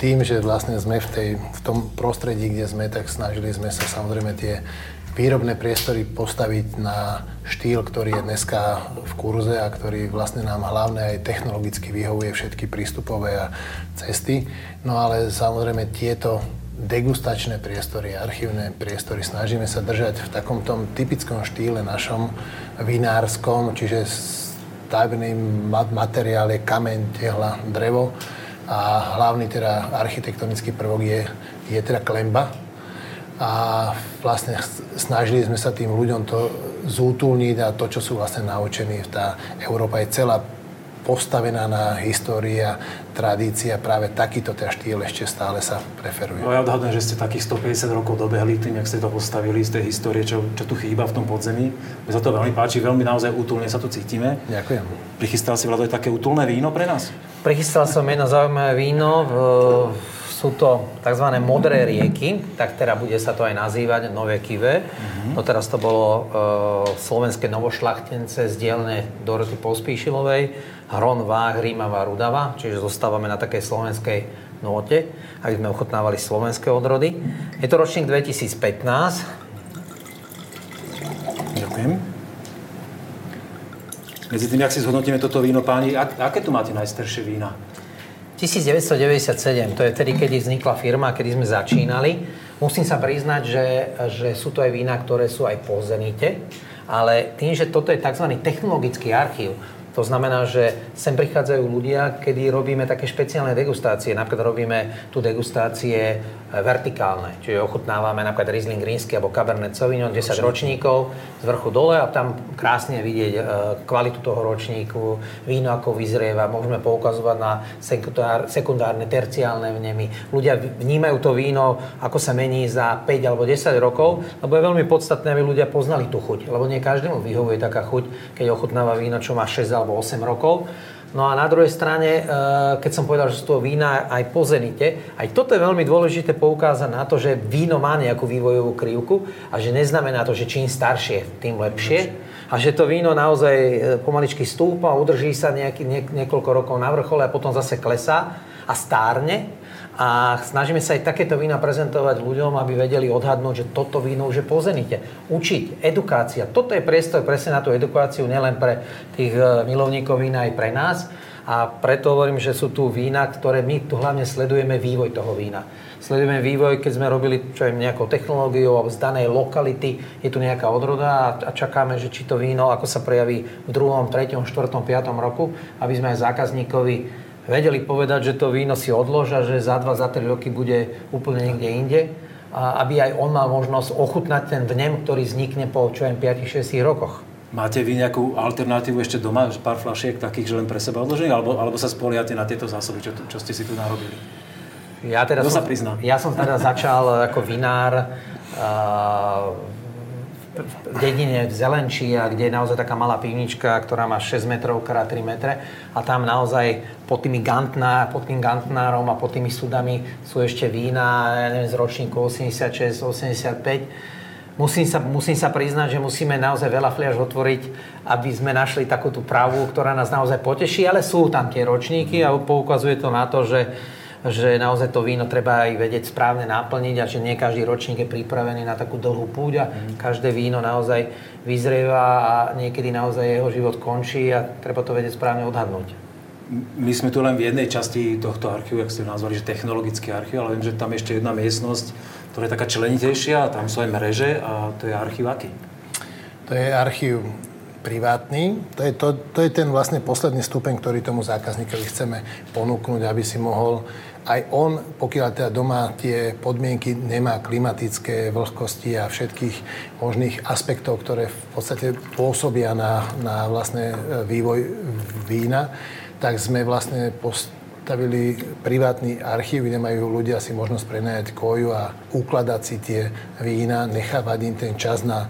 Tým, že vlastne sme v, tej, v tom prostredí, kde sme, tak snažili sme sa samozrejme tie výrobné priestory postaviť na štýl, ktorý je dneska v kurze a ktorý vlastne nám hlavne aj technologicky vyhovuje všetky prístupové a cesty. No ale samozrejme tieto degustačné priestory, archívne priestory. Snažíme sa držať v takom tom typickom štýle našom vinárskom, čiže stavebný ma- materiál je kameň, tehla, drevo a hlavný teda architektonický prvok je, je teda klemba. A vlastne snažili sme sa tým ľuďom to zútulniť a to, čo sú vlastne naučení. Tá Európa je celá postavená na histórii a tradícii a práve takýto teda štýl ešte stále sa preferuje. No ja odhadujem, že ste takých 150 rokov dobehli tým, jak ste to postavili z tej histórie, čo, čo tu chýba v tom podzemí. Mne sa to veľmi páči, veľmi naozaj útulne sa tu cítime. Ďakujem. Prichystal si Vlado aj také útulné víno pre nás? Prichystal som jedno zaujímavé víno. V, sú to tzv. modré rieky, tak teda bude sa to aj nazývať Nové Kive. Uh-huh. Doteraz to bolo e, slovenské novošlachtence z dielne Doroty Pospíšilovej, Hron, Váh, Rímava, Rudava, čiže zostávame na takej slovenskej note, aby sme ochotnávali slovenské odrody. Je to ročník 2015, Ďakujem. Medzi tým, ak si zhodnotíme toto víno, páni, ak, aké tu máte najstaršie vína? 1997, to je vtedy, keď vznikla firma, kedy sme začínali. Musím sa priznať, že, že sú to aj vína, ktoré sú aj po Zenite, ale tým, že toto je tzv. technologický archív, To znamená, že sem prichádzajú ľudia, kedy robíme také špeciálne degustácie. Napríklad robíme tu degustácie e, vertikálne, čiže ochutnávame napríklad Riesling Rínsky alebo Cabernet Sauvignon 10 ročníkov z vrchu dole a tam krásne vidieť e, kvalitu toho ročníku, víno ako vyzrieva, môžeme poukazovať na sekundár, sekundárne, terciálne vnemy. Ľudia vnímajú to víno, ako sa mení za 5 alebo 10 rokov, lebo je veľmi podstatné, aby ľudia poznali tú chuť, lebo nie každému vyhovuje taká chuť, keď ochutnáva víno, čo má 6 alebo 8 rokov. No a na druhej strane, e, keď som povedal, že sú to vína aj po zenite, aj toto je veľmi dôležité poukázať na to, že víno má nejakú vývojovú krivku a že neznamená to, že čím staršie, tým lepšie. A že to víno naozaj e, pomaličky stúpa, udrží sa nejaký, niekoľko rokov na vrchole a potom zase klesá a stárne a snažíme sa aj takéto vína prezentovať ľuďom, aby vedeli odhadnúť, že toto víno už je po. Učiť, edukácia. Toto je priestor presne na tú edukáciu, nielen pre tých e, milovníkov vína, aj pre nás. A preto hovorím, že sú tu vína, ktoré my tu hlavne sledujeme vývoj toho vína. Sledujeme vývoj, keď sme robili čo je nejakou technológiou alebo z danej lokality, je tu nejaká odroda a čakáme, že či to víno, ako sa prejaví v druhom, treťom, štvrtom, piatom roku, aby sme aj zákazníkovi vedeli povedať, že to víno si odloža, že za 2, za 3 roky bude úplne niekde inde. A aby aj on mal možnosť ochutnať ten vnem, ktorý vznikne po čo 5-6 rokoch. Máte vy nejakú alternatívu ešte doma, pár flašiek takých, že len pre seba odložených, alebo, alebo sa spoliate na tieto zásoby, čo, čo ste si tu narobili? Ja teda Kto som, sa prizná? Ja som teda začal ako vinár uh, v dedine v Zelenčí, kde je naozaj taká malá pivnička, ktorá má 6 metrov x 3 metre. A tam naozaj pod, tými gantná, pod tým gantnárom a pod tými sudami sú ešte vína, ja neviem, z ročníku 86, 85 Musím sa, musím sa priznať, že musíme naozaj veľa fliaž otvoriť, aby sme našli takú tú pravú, ktorá nás naozaj poteší, ale sú tam tie ročníky a poukazuje to na to, že že naozaj to víno treba aj vedieť správne naplniť a že nie každý ročník je pripravený na takú dlhú púť a mm. každé víno naozaj vyzrieva a niekedy naozaj jeho život končí a treba to vedieť správne odhadnúť. My sme tu len v jednej časti tohto archívu, jak ste ho nazvali, že technologický archív, ale viem, že tam je ešte jedna miestnosť, ktorá je taká členitejšia, tam sú aj mreže a to je archív aký? To je archív privátny. To je, to, to je ten vlastne posledný stupeň, ktorý tomu zákazníkovi chceme ponúknuť, aby si mohol aj on, pokiaľ teda doma tie podmienky nemá klimatické vlhkosti a všetkých možných aspektov, ktoré v podstate pôsobia na, na vlastne e, vývoj vína, tak sme vlastne postavili privátny archív, kde majú ľudia si možnosť prenajať koju a ukladať si tie vína, nechávať im ten čas na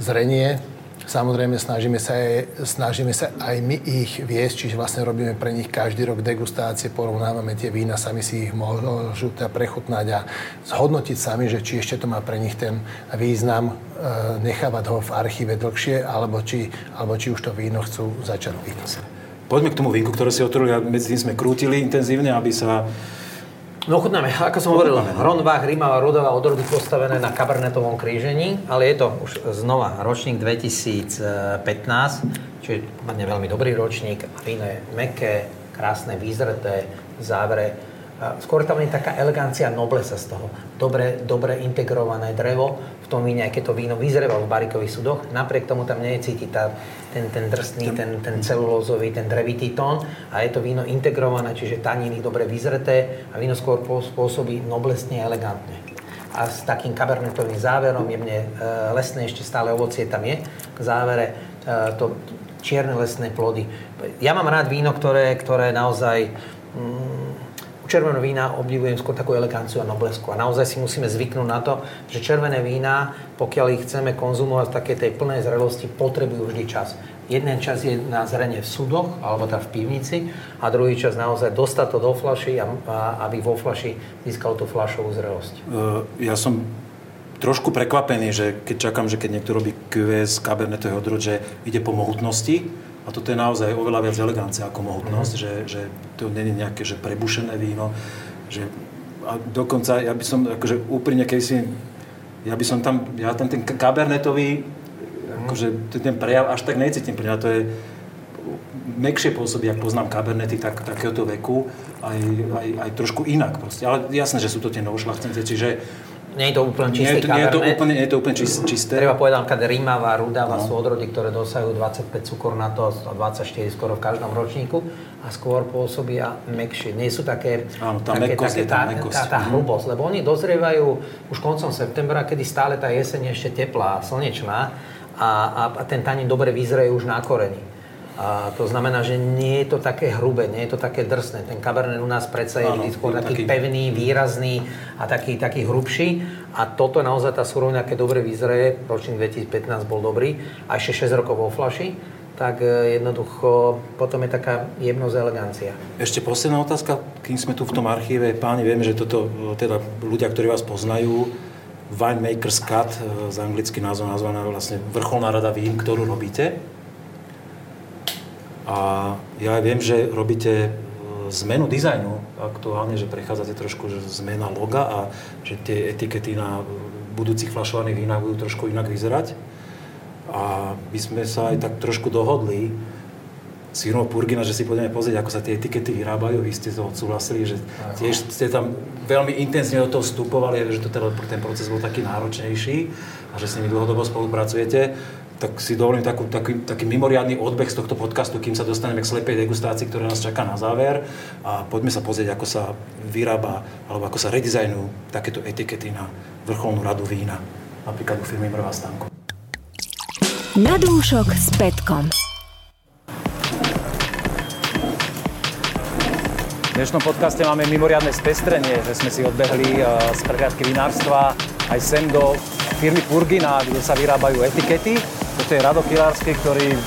zrenie Samozrejme, snažíme sa, aj, snažíme sa aj my ich viesť, čiže vlastne robíme pre nich každý rok degustácie, porovnávame tie vína, sami si ich môžu teda prechutnať a zhodnotiť sami, že či ešte to má pre nich ten význam, e, nechávať ho v archíve dlhšie, alebo či, alebo či už to víno chcú začať piť. Poďme k tomu vínku, ktoré si otvorili a medzi tým sme krútili intenzívne, aby sa No chutnáme, ako som hovoril, Ronbach, Rímava, Rudová odrody postavené na kabernetovom krížení, ale je to už znova ročník 2015, čiže pomerne veľmi dobrý ročník. Víno je meké, krásne, vyzreté, v závere. Skôr tam je taká elegancia noblesa z toho. Dobre, dobre integrované drevo, v tom víne, aj keď to víno vyzreva v barikových sudoch, napriek tomu tam nie tá, ten, ten drsný, ten, ten celulózový, ten drevitý tón a je to víno integrované, čiže taniny dobre vyzreté a víno skôr spôsobí noblesne a elegantne. A s takým kabernetovým záverom, jemne e, lesné, ešte stále ovocie tam je, k závere e, to čierne lesné plody. Ja mám rád víno, ktoré, ktoré naozaj mm, u červeného vína obdivujem skôr takú eleganciu a noblesku. A naozaj si musíme zvyknúť na to, že červené vína, pokiaľ ich chceme konzumovať v takej tej plnej zrelosti, potrebujú vždy čas. Jeden čas je na zrenie v sudoch, alebo teda v pivnici, a druhý čas naozaj dostať to do flaši, a, a, aby vo flaši získal tú flašovú zrelosť. Uh, ja som trošku prekvapený, že keď čakám, že keď niekto robí QS, kabernetový odrod, že ide po mohutnosti, a toto je naozaj oveľa viac elegancia ako mohutnosť, mm-hmm. že, že to nie je nejaké že prebušené víno. Že, a dokonca, ja by som akože úprimne, keď si, ja by som tam, ja tam ten kabernetový, mm-hmm. akože ten prejav až tak necítim, pre mňa to je mekšie pôsobí, ak poznám kabernety tak, takéhoto veku, aj, aj, aj trošku inak proste. Ale jasné, že sú to tie novošľachtince, čiže nie je to úplne čistý nie je to, nie je to úplne, nie je to úplne čist- čisté. Treba povedať, napríklad rímava, rudava no. sú odrody, ktoré dosahujú 25 cukornatosť a 24 skoro v každom ročníku a skôr pôsobia mekšie. Nie sú také, Áno, tá také, mäkkosť také tá tá, mäkkosť. tá, tá Mhm. hrubosť, lebo oni dozrievajú už koncom septembra, kedy stále tá jeseň je ešte teplá, slnečná a, a, a ten tanín dobre vyzreje už na koreni. A to znamená, že nie je to také hrubé, nie je to také drsné. Ten Cabernet u nás predsa je vždy skôr taký, taký- pevný, výrazný a taký, taký hrubší. A toto je naozaj tá surovina, keď dobre vyzreje, ročník 2015 bol dobrý, a ešte 6 rokov vo flaši, tak e, jednoducho potom je taká jemnosť elegancia. Ešte posledná otázka, kým sme tu v tom archíve. Páni, vieme, že toto, e, teda ľudia, ktorí vás poznajú, Winemaker's Cut, e, z anglicky názov nazvaná vlastne vrcholná rada vín, ktorú robíte. A ja viem, že robíte e, zmenu dizajnu aktuálne, že prechádzate trošku že zmena loga a že tie etikety na budúcich flašovaných vínach budú trošku inak vyzerať. A my sme sa aj tak trošku dohodli s firmou Purgina, že si pôjdeme pozrieť, ako sa tie etikety vyrábajú. Vy ste to odsúhlasili, že tiež ste tam veľmi intenzívne do toho vstupovali, že to teda, ten proces bol taký náročnejší a že s nimi dlhodobo spolupracujete. Tak si dovolím takú, taký, taký mimoriadný odbeh z tohto podcastu, kým sa dostaneme k slepej degustácii, ktorá nás čaká na záver. A poďme sa pozrieť, ako sa vyrába, alebo ako sa redizajnujú takéto etikety na vrcholnú radu vína. Napríklad u firmy Mrva Stanko. Na dúšok s Petkom. V dnešnom podcaste máme mimoriadne spestrenie, že sme si odbehli eh, z prehliadky vinárstva aj sem do firmy Purgina, kde sa vyrábajú etikety. Toto je Rado Kilársky, ktorý eh,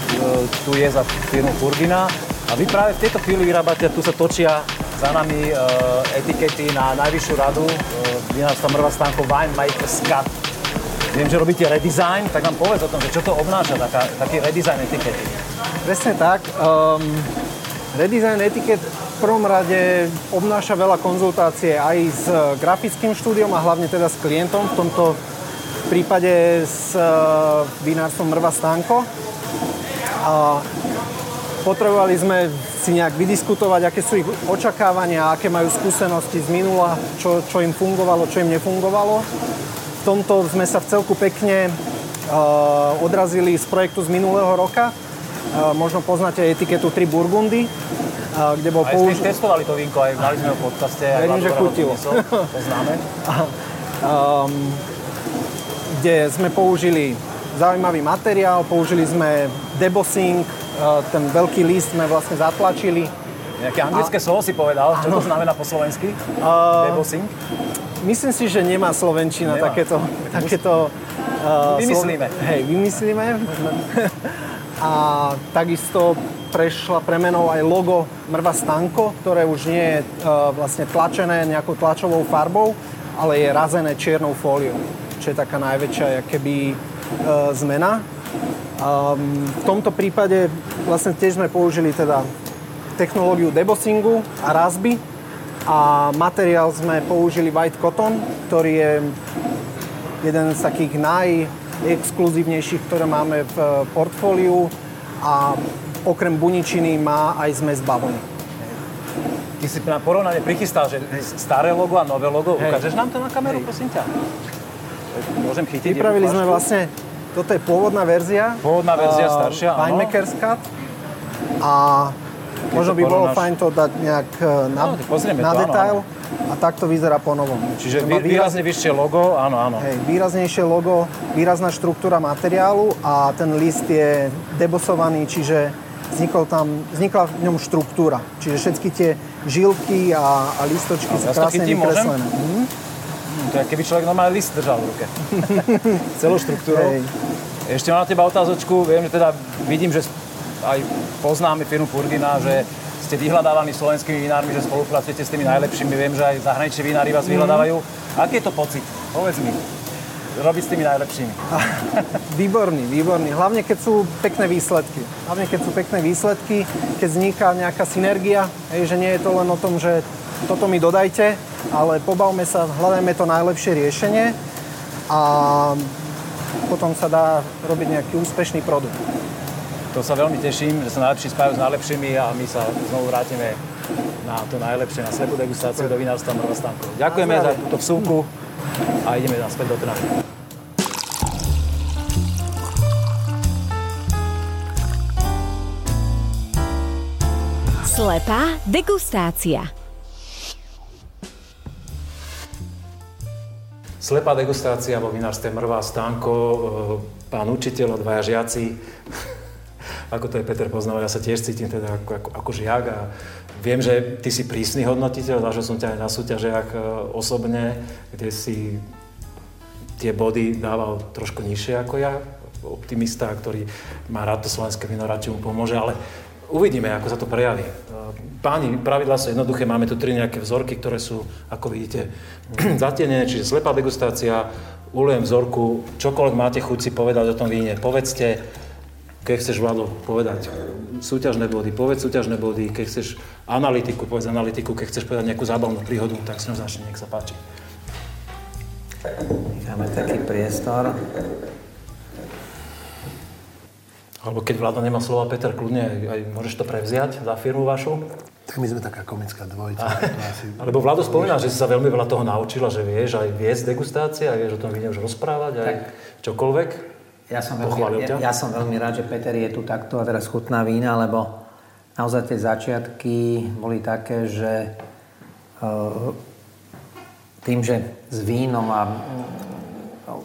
tu je za firmu Purgina. A vy práve v tejto chvíli vyrábate, tu sa točia za nami eh, etikety na najvyššiu radu vinárstva Mrva Stánko Winemakers Cut. Viem, že robíte redesign, tak nám povedz o tom, že čo to obnáša, taká, taký redesign etikety. Presne tak. Um, redesign etiket v prvom rade obnáša veľa konzultácie aj s grafickým štúdiom a hlavne teda s klientom, v tomto prípade s uh, vinárstvom Mrva Stánko. A potrebovali sme si nejak vydiskutovať, aké sú ich očakávania, aké majú skúsenosti z minula, čo, čo im fungovalo, čo im nefungovalo. V tomto sme sa v celku pekne uh, odrazili z projektu z minulého roka. Uh, možno poznáte etiketu 3 Burgundy, uh, kde bol Aj použitý... testovali to vínko, aj mali sme ho v podcaste. Verím, že chutilo. to Poznáme. [LAUGHS] um, kde sme použili zaujímavý materiál, použili sme debossing, uh, ten veľký list sme vlastne zatlačili. Nejaké anglické slovo si povedal, čo to znamená po slovensky? Uh, Debossing? Myslím si, že nemá Slovenčina Nemá. takéto... takéto uh, Vymyslíme. Slo- hej, vymyslíme. [LAUGHS] A takisto prešla premenou aj logo Mrva Stanko, ktoré už nie je uh, vlastne tlačené nejakou tlačovou farbou, ale je razené čiernou fóliou, čo je taká najväčšia keby uh, zmena. Um, v tomto prípade vlastne tiež sme použili teda technológiu debossingu a razby a materiál sme použili white cotton, ktorý je jeden z takých najexkluzívnejších, ktoré máme v eh, portfóliu a okrem buničiny má aj zmes bavlny. Ty si na porovnanie prichystal, že staré logo a nové logo. Hej. Ukážeš nám to na kameru, prosím ťa? Môžem chytiť Pripravili sme vlastne, toto je pôvodná verzia. Pôvodná verzia, eh, staršia, áno. Winemaker's Cut. A možno by bolo porovnáš- fajn to dať nejak eh, na, No, na to, áno, detail. A takto vyzerá po novom. Čiže vý, výrazne vyššie logo, áno, áno. Hej, výraznejšie logo, výrazná štruktúra materiálu a ten list je debosovaný, čiže vznikol tam, vznikla v ňom štruktúra. Čiže všetky tie žilky a, a listočky sú si to krásne chytím, môžem? vykreslené. Mhm. Hm, To je keby človek normálne list držal v ruke. [LAUGHS] Celou štruktúrou. Hej. Ešte mám na teba otázočku. Viem, že teda vidím, že aj poznáme firmu Purgina, že ste vyhľadávaní slovenskými vinármi, že spolupracujete s tými najlepšími. Viem, že aj zahraniční vinári vás vyhľadávajú. Aký je to pocit? Povedz mi. Robiť s tými najlepšími. [LAUGHS] Výborný, výborný. Hlavne keď sú pekné výsledky. Hlavne keď sú pekné výsledky, keď vzniká nejaká synergia, hej, že nie je to len o tom, že toto mi dodajte, ale pobavme sa, hľadajme to najlepšie riešenie a potom sa dá robiť nejaký úspešný produkt. To sa veľmi teším, že sa najlepší spájajú s najlepšími a my sa znovu vrátime na to najlepšie, na slepú degustáciu do vinárstva Mrva Stanko. Ďakujeme za túto vsúku a ideme naspäť do Trnavy. Slepá degustácia. Slepá degustácia vo vinárstve Mrvá Stánko, e, pán učiteľ, dvaja žiaci. [LAUGHS] ako to je Peter poznal, ja sa tiež cítim teda ako, ako, ako žiak a viem, že ty si prísny hodnotiteľ, zažil som ťa aj na súťažiach e, osobne, kde si tie body dával trošku nižšie ako ja, optimista, ktorý má rád to slovenské víno, radšej mu pomôže, ale uvidíme, ako sa to prejaví. Páni, pravidlá sú jednoduché, máme tu tri nejaké vzorky, ktoré sú, ako vidíte, [CLEARS THROAT] zatienené, čiže slepá degustácia, ulejem vzorku, čokoľvek máte chuť si povedať o tom víne, povedzte, keď chceš, Vlado, povedať súťažné body, povedz súťažné body, keď chceš analytiku, povedz analytiku, keď chceš povedať nejakú zábavnú príhodu, tak si ňou začne, nech sa páči. Máme taký priestor. Alebo keď vláda nemá slova, Peter, kľudne aj, môžeš to prevziať za firmu vašu. Tak my sme taká komická dvojica. asi... Alebo Vlado spomína, že si sa veľmi veľa toho naučila, že vieš aj viesť degustácie, aj vieš o tom už rozprávať, aj tak. čokoľvek. Ja som, veľmi, ja, ja som veľmi rád, že Peter je tu takto a teraz chutná vína, lebo naozaj tie začiatky boli také, že uh, tým, že s vínom a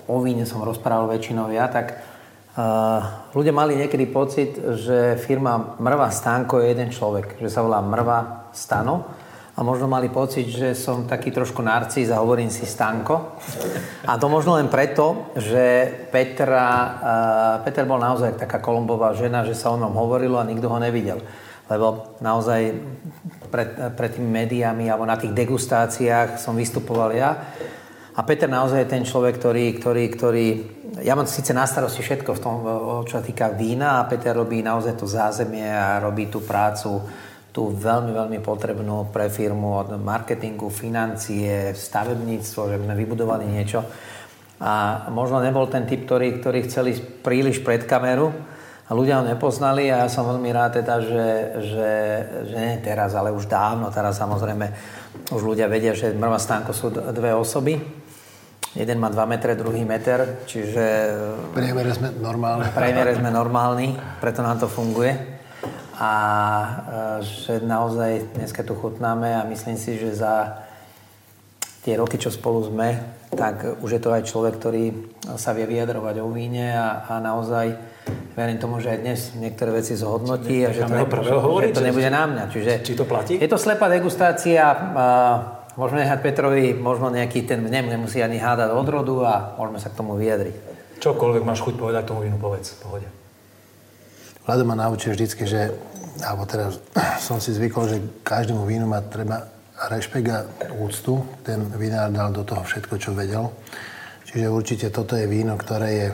o víne som rozprával väčšinou ja, tak Ľudia mali niekedy pocit, že firma Mrva Stanko je jeden človek, že sa volá Mrva Stano a možno mali pocit, že som taký trošku narcis a hovorím si Stanko. A to možno len preto, že Petra, uh, Peter bol naozaj taká kolumbová žena, že sa o ňom hovorilo a nikto ho nevidel. Lebo naozaj pred, pred tými médiami alebo na tých degustáciách som vystupoval ja a Peter naozaj je ten človek, ktorý, ktorý, ktorý... Ja mám síce na starosti všetko v tom, čo týka vína a Peter robí naozaj to zázemie a robí tú prácu tú veľmi, veľmi potrebnú pre firmu od marketingu, financie, stavebníctvo, že sme vybudovali niečo. A možno nebol ten typ, ktorý, ktorý chceli príliš pred kameru a ľudia ho nepoznali a ja som veľmi rád teda, že, že, že nie teraz, ale už dávno, teraz samozrejme už ľudia vedia, že Mrva Stánko sú dve osoby, Jeden má 2 metre, druhý meter, čiže... V priemere sme normálni. V priemere sme normálni, preto nám to funguje. A e, že naozaj dneska tu chutnáme a myslím si, že za tie roky, čo spolu sme, tak už je to aj človek, ktorý sa vie vyjadrovať o víne a, a naozaj verím tomu, že aj dnes niektoré veci zhodnotí a že to, nebude, že to nebude na mňa. Čiže či to platí? Je to slepá degustácia. Môžeme nechať Petrovi možno nejaký ten vnem, nemusí ani hádať odrodu a môžeme sa k tomu vyjadriť. Čokoľvek máš chuť povedať tomu vínu, povedz, pohode. Vlado ma naučil vždycky, že, alebo teraz [CLEARS THROAT] som si zvykol, že každému vínu má treba rešpekt a úctu. Ten vinár dal do toho všetko, čo vedel. Čiže určite toto je víno, ktoré je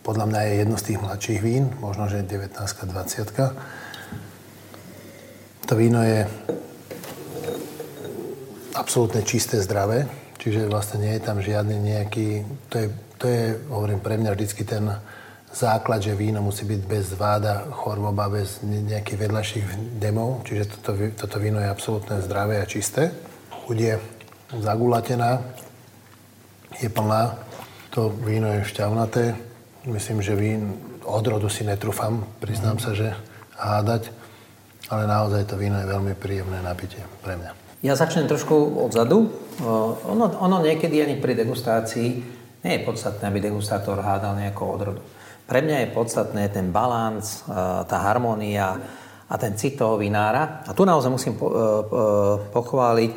podľa mňa je jedno z tých mladších vín, možno, že 19 20 To víno je absolútne čisté, zdravé. Čiže vlastne nie je tam žiadny nejaký... To je, to je hovorím, pre mňa vždycky ten základ, že víno musí byť bez váda, choroba, bez nejakých vedľajších demov. Čiže toto, toto víno je absolútne zdravé a čisté. Chuť je zagulatená, je plná. To víno je šťavnaté. Myslím, že vín od rodu si netrúfam, priznám sa, že hádať. Ale naozaj to víno je veľmi príjemné napitie pre mňa. Ja začnem trošku odzadu. Ono, ono niekedy ani pri degustácii nie je podstatné, aby degustátor hádal nejakou odrodu. Pre mňa je podstatné ten balans, tá harmónia a ten cit toho vinára. A tu naozaj musím po, pochváliť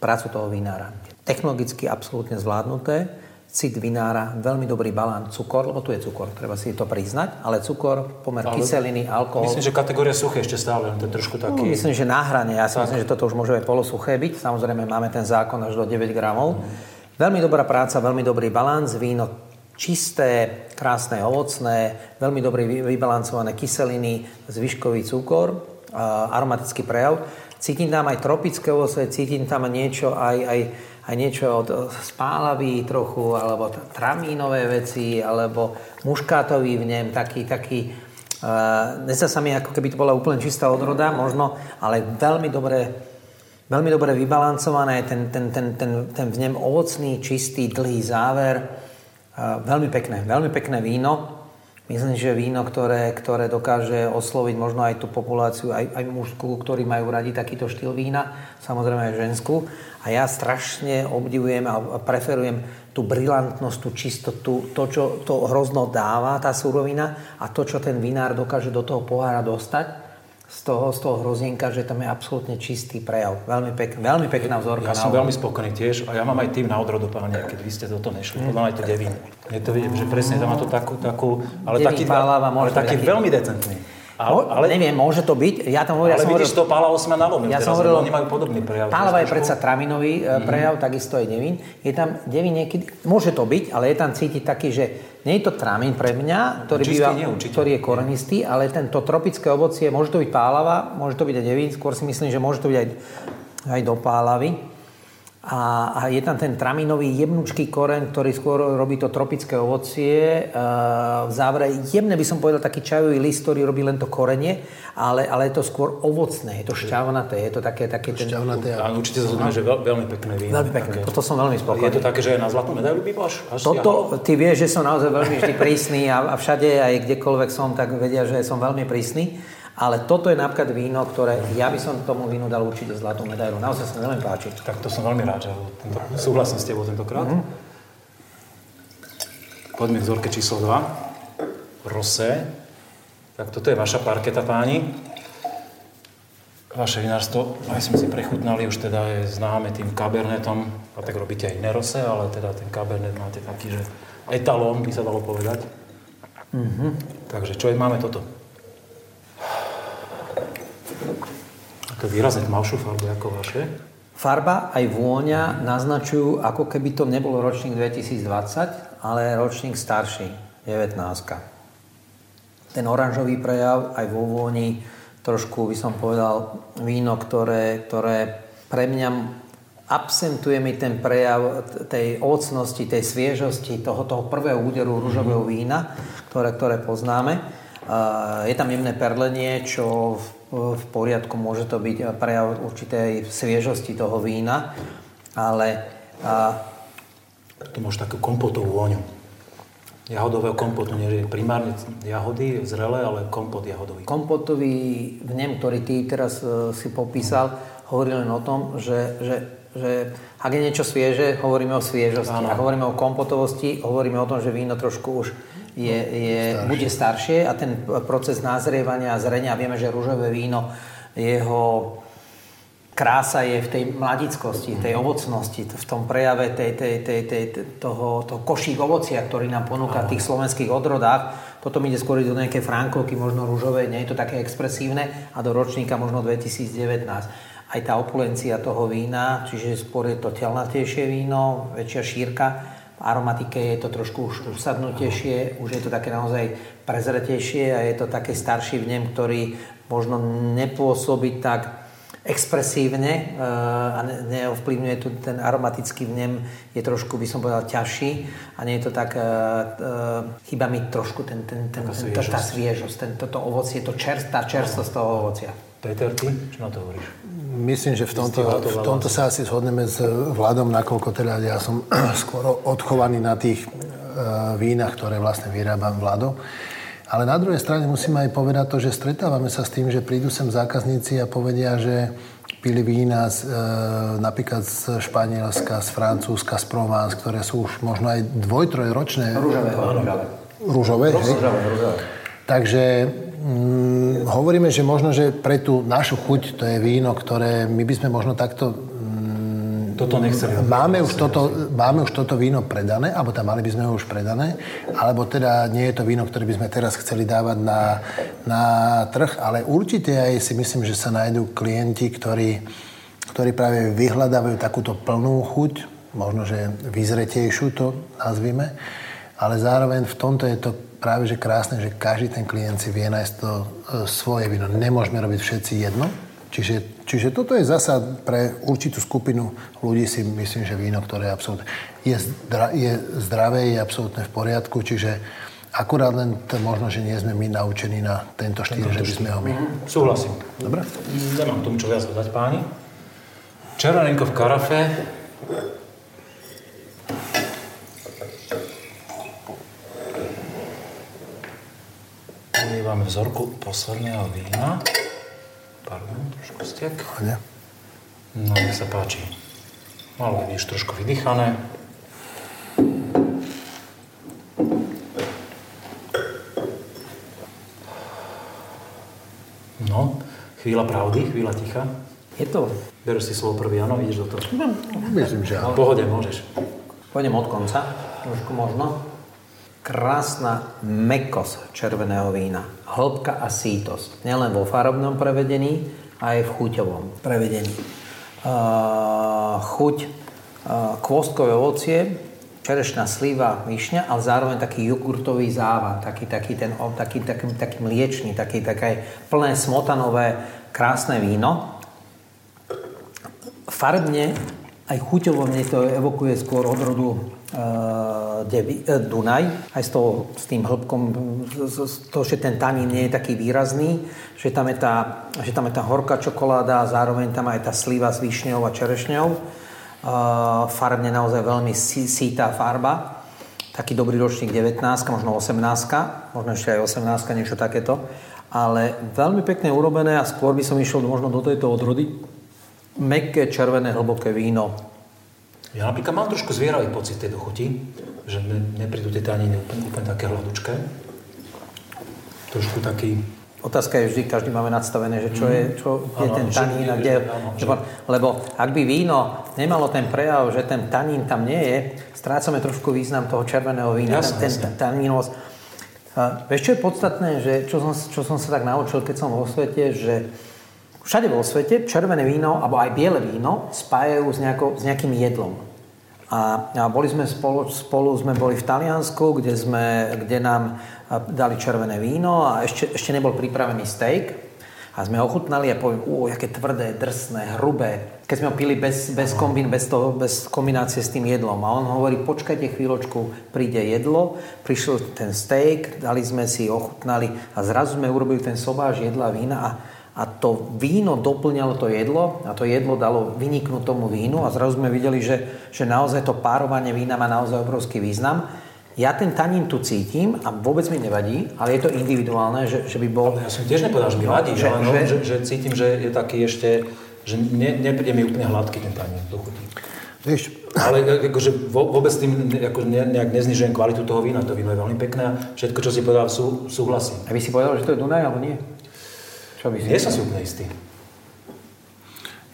prácu toho vinára. Technologicky absolútne zvládnuté cit vinára, veľmi dobrý balán cukor, lebo tu je cukor, treba si to priznať, ale cukor, pomer ale kyseliny, alkohol. Myslím, že kategória suché ešte stále, to je trošku taký... No, myslím, že na hrane, ja si tak. myslím, že toto už môže aj polosuché byť, samozrejme máme ten zákon až do 9 gramov. Mm. Veľmi dobrá práca, veľmi dobrý balans, víno čisté, krásne, ovocné, veľmi dobre vybalancované kyseliny, zvyškový cukor, aromatický prejav. Cítim tam aj tropické ovoce, cítim tam niečo aj, aj aj niečo od spálavy trochu, alebo tramínové veci, alebo muškátový vnem, taký, taký, uh, sa mi, ako keby to bola úplne čistá odroda, možno, ale veľmi dobre veľmi dobre vybalancované, ten, ten, ten, ten, ten v ovocný, čistý, dlhý záver. Veľmi pekné, veľmi pekné víno. Myslím, že víno, ktoré, ktoré dokáže osloviť možno aj tú populáciu, aj, aj mužskú, ktorí majú radi takýto štýl vína, samozrejme aj ženskú. A ja strašne obdivujem a preferujem tú brilantnosť, tú čistotu, to, čo to hrozno dáva, tá surovina a to, čo ten vinár dokáže do toho pohára dostať z toho, z toho hrozienka, že tam je absolútne čistý prejav. Veľmi, pek, veľmi pekná vzorka. Ja som veľmi spokojný tiež a ja mám aj tým na odrodopáne, keď vy ste toto nešli. Podľa mňa je to devín. Je to vidím, že presne tam má to takú, takú ale Devín taký, ale taký veľmi decentný. Ale, ale, neviem, môže to byť. Ja tam hovorím, ale ja som vidíš, hovoril, to Pálava sme nalomil Ja teraz, som hovoril- oni majú podobný prejav. Pálava je predsa traminový mm-hmm. prejav, takisto je Devín. Je tam Devín niekedy, môže to byť, ale je tam cítiť taký, že nie je to tramín pre mňa, ktorý, Čistý býva, nie, určite. ktorý je korenistý, ale tento tropické ovocie, môže to byť pálava, môže to byť aj Devín, skôr si myslím, že môže to byť aj, aj do pálavy. A, a je tam ten traminový jemnučký koreň, ktorý skôr robí to tropické ovocie. E, v závere jemne by som povedal taký čajový list, ktorý robí len to korenie, ale, ale je to skôr ovocné, je to šťavnaté, je to také, také ten... Šťavnaté a určite sa zhodneme, že veľ, veľmi pekné víno. Veľmi pekné, Také. toto som veľmi Je spokojný. to také, že na zlatú medailu by až? až Toto, ty vieš, že som naozaj veľmi vždy prísny a, a všade, aj kdekoľvek som, tak vedia, že som veľmi prísny. Ale toto je napríklad víno, ktoré ja by som tomu vínu dal určite zlatú medailu. Naozaj sa mi veľmi páči. Tak to som veľmi rád, že tento, súhlasím s tebou tentokrát. Mm-hmm. Poďme k vzorke číslo 2. Rosé. Tak toto je vaša parketa, páni. Vaše vinárstvo, aj sme si prechutnali, už teda je známe tým kabernetom, a tak robíte aj iné rosé, ale teda ten kabernet máte taký, že etalón by sa dalo povedať. Mhm. Mm-hmm. Takže čo je, máme toto? Také výrazne tmavšiu farbu ako vaše. Farba aj vôňa naznačujú, ako keby to nebol ročník 2020, ale ročník starší, 19. Ten oranžový prejav aj vo vôni, trošku by som povedal, víno, ktoré, ktoré pre mňa absentuje mi ten prejav tej ovocnosti, tej sviežosti, toho, toho prvého úderu rúžového vína, ktoré, ktoré poznáme. Je tam jemné perlenie, čo v, v poriadku môže to byť prejav určitej sviežosti toho vína, ale uh, To máš takú kompotovú vôňu. Jahodového kompotu, nie že primárne jahody zrelé, ale kompot jahodový. kompotový vnem, ktorý ty teraz uh, si popísal, hovorí len o tom, že, že, že ak je niečo svieže, hovoríme o sviežosti. Áno. Ak hovoríme o kompotovosti, hovoríme o tom, že víno trošku už je, je, bude staršie a ten proces nazrievania a zrenia, vieme, že rúžové víno, jeho krása je v tej mladickosti, tej ovocnosti, v tom prejave tej, tej, tej, tej, toho, toho košík ovocia, ktorý nám ponúka v tých slovenských odrodách. Potom ide skôr do nejaké frankovky, možno rúžové, nie je to také expresívne a do ročníka možno 2019. Aj tá opulencia toho vína, čiže skôr je to telnatejšie víno, väčšia šírka, v aromatike je to trošku už usadnutejšie, už je to také naozaj prezretejšie a je to také starší vnem, ktorý možno nepôsobí tak expresívne e, a ne- neovplyvňuje tu ten aromatický vnem, je trošku, by som povedal, ťažší a nie je to tak, e, e, chýba mi trošku ten, ten, ten, ten, tá, tá sviežosť, ten, toto ovocie, to čerst, tá čerstvosť toho ovocia. Peter, ty, čo na to hovoríš? Myslím, že v tomto, v tomto sa asi zhodneme s Vladom, nakoľko teda ja som [CLEARS THROAT] skôr odchovaný na tých e, vínach, ktoré vlastne vyrábam Vlado. Ale na druhej strane musím aj povedať to, že stretávame sa s tým, že prídu sem zákazníci a povedia, že pili vína z, e, napríklad z Španielska, z Francúzska, z Provence, ktoré sú už možno aj dvoj, trojročné. Rúžové, rúžové. Rúžové, rúžové. Takže mm, hovoríme, že možno, že pre tú našu chuť to je víno, ktoré my by sme možno takto... Toto nechceli. Máme už, toto, máme už toto víno predané, alebo tam mali by sme ho už predané, alebo teda nie je to víno, ktoré by sme teraz chceli dávať na, na trh, ale určite aj si myslím, že sa nájdú klienti, ktorí, ktorí práve vyhľadávajú takúto plnú chuť, možno, že vyzretejšiu to nazvime, ale zároveň v tomto je to práve že krásne, že každý ten klient si vie nájsť to e, svoje víno. Nemôžeme robiť všetci jedno. Čiže, čiže toto je zasa pre určitú skupinu ľudí si myslím, že víno, ktoré je absolútne je, zdra, je zdravé, je absolútne v poriadku, čiže akurát len to možno, že nie sme my naučení na tento štýl, že by sme ho my. Súhlasím. Dobre? Nemám tomu čo viac dodať, páni. Červené vínko v karafe. Umývame vzorku posledného vína. Pardon, trošku stek. Ne? No, nech sa páči. Malo vidíš trošku vydýchané. No, chvíľa pravdy, chvíľa ticha. Je to... Bereš si slovo prvý, áno, ideš do toho. Myslím, že V áno. pohode, môžeš. Pôjdem od konca, trošku možno. Krásna mekosť červeného vína. Hĺbka a sítosť. Nielen vo farobnom prevedení, aj v chuťovom prevedení. Uh, chuť, uh, kvostkové ovocie, čerešná sliva, višňa, ale zároveň taký jogurtový závan, taký, taký, ten, taký, taký, taký mliečný, taký, také plné smotanové, krásne víno. Farbne aj chuťovo mne to evokuje skôr odrodu uh, Devi, uh, Dunaj, aj s, toho, s tým hĺbkom, to, že ten tanín nie je taký výrazný, že tam je tá, že tam je tá horká čokoláda a zároveň tam aj tá sliva s výšňou a čerešňou. Uh, farbne naozaj veľmi sí, sítá farba. Taký dobrý ročník 19, možno 18, možno ešte aj 18, niečo takéto. Ale veľmi pekne urobené a skôr by som išiel možno do tejto odrody. Mekké, červené, hlboké víno. Ja napríklad mám trošku zvieravý pocit tej dochuti, že ne, neprídu tie taniny úplne, úplne také hľadučké. Trošku taký... Otázka je vždy, každý máme nadstavené, že čo je, čo je ten tanín a kde... že, lebo ak by víno nemalo ten prejav, že ten tanín tam nie je, strácame trošku význam toho červeného vína. Jasne, ten, jasne. ten tanínovosť. A vieš, čo je podstatné, že čo som, čo som sa tak naučil, keď som vo svete, že všade vo svete červené víno, alebo aj biele víno spájajú s, nejako, s nejakým jedlom. A, a boli sme spolu, spolu sme boli v Taliansku, kde, sme, kde nám dali červené víno a ešte, ešte nebol pripravený steak. A sme ochutnali a poviem, ú, aké tvrdé, drsné, hrubé. Keď sme ho pili bez, bez, kombin, bez, toho, bez kombinácie s tým jedlom. A on hovorí, počkajte chvíľočku, príde jedlo, prišiel ten steak, dali sme si, ochutnali a zrazu sme urobili ten sobáž jedla a vína a to víno doplňalo to jedlo a to jedlo dalo vyniknúť tomu vínu a zrazu sme videli, že, že naozaj to párovanie vína má naozaj obrovský význam. Ja ten tanín tu cítim a vôbec mi nevadí, ale je to individuálne, že, že by bol... Ja som tiež nepovedal, že mi vadí, Že- že, ale no, že- že, že, cítim, že je taký ešte, že ne, nepríde mi úplne hladký ten tanín do chuti. Vieš, Ale akože vo- vôbec s tým ako ne, nejak neznižujem kvalitu toho vína. To víno je veľmi pekné a všetko, čo si povedal, sú, súhlasím. A by si povedal, že to je Dunaj, alebo nie? Čo by si? Nie som si úplne istý.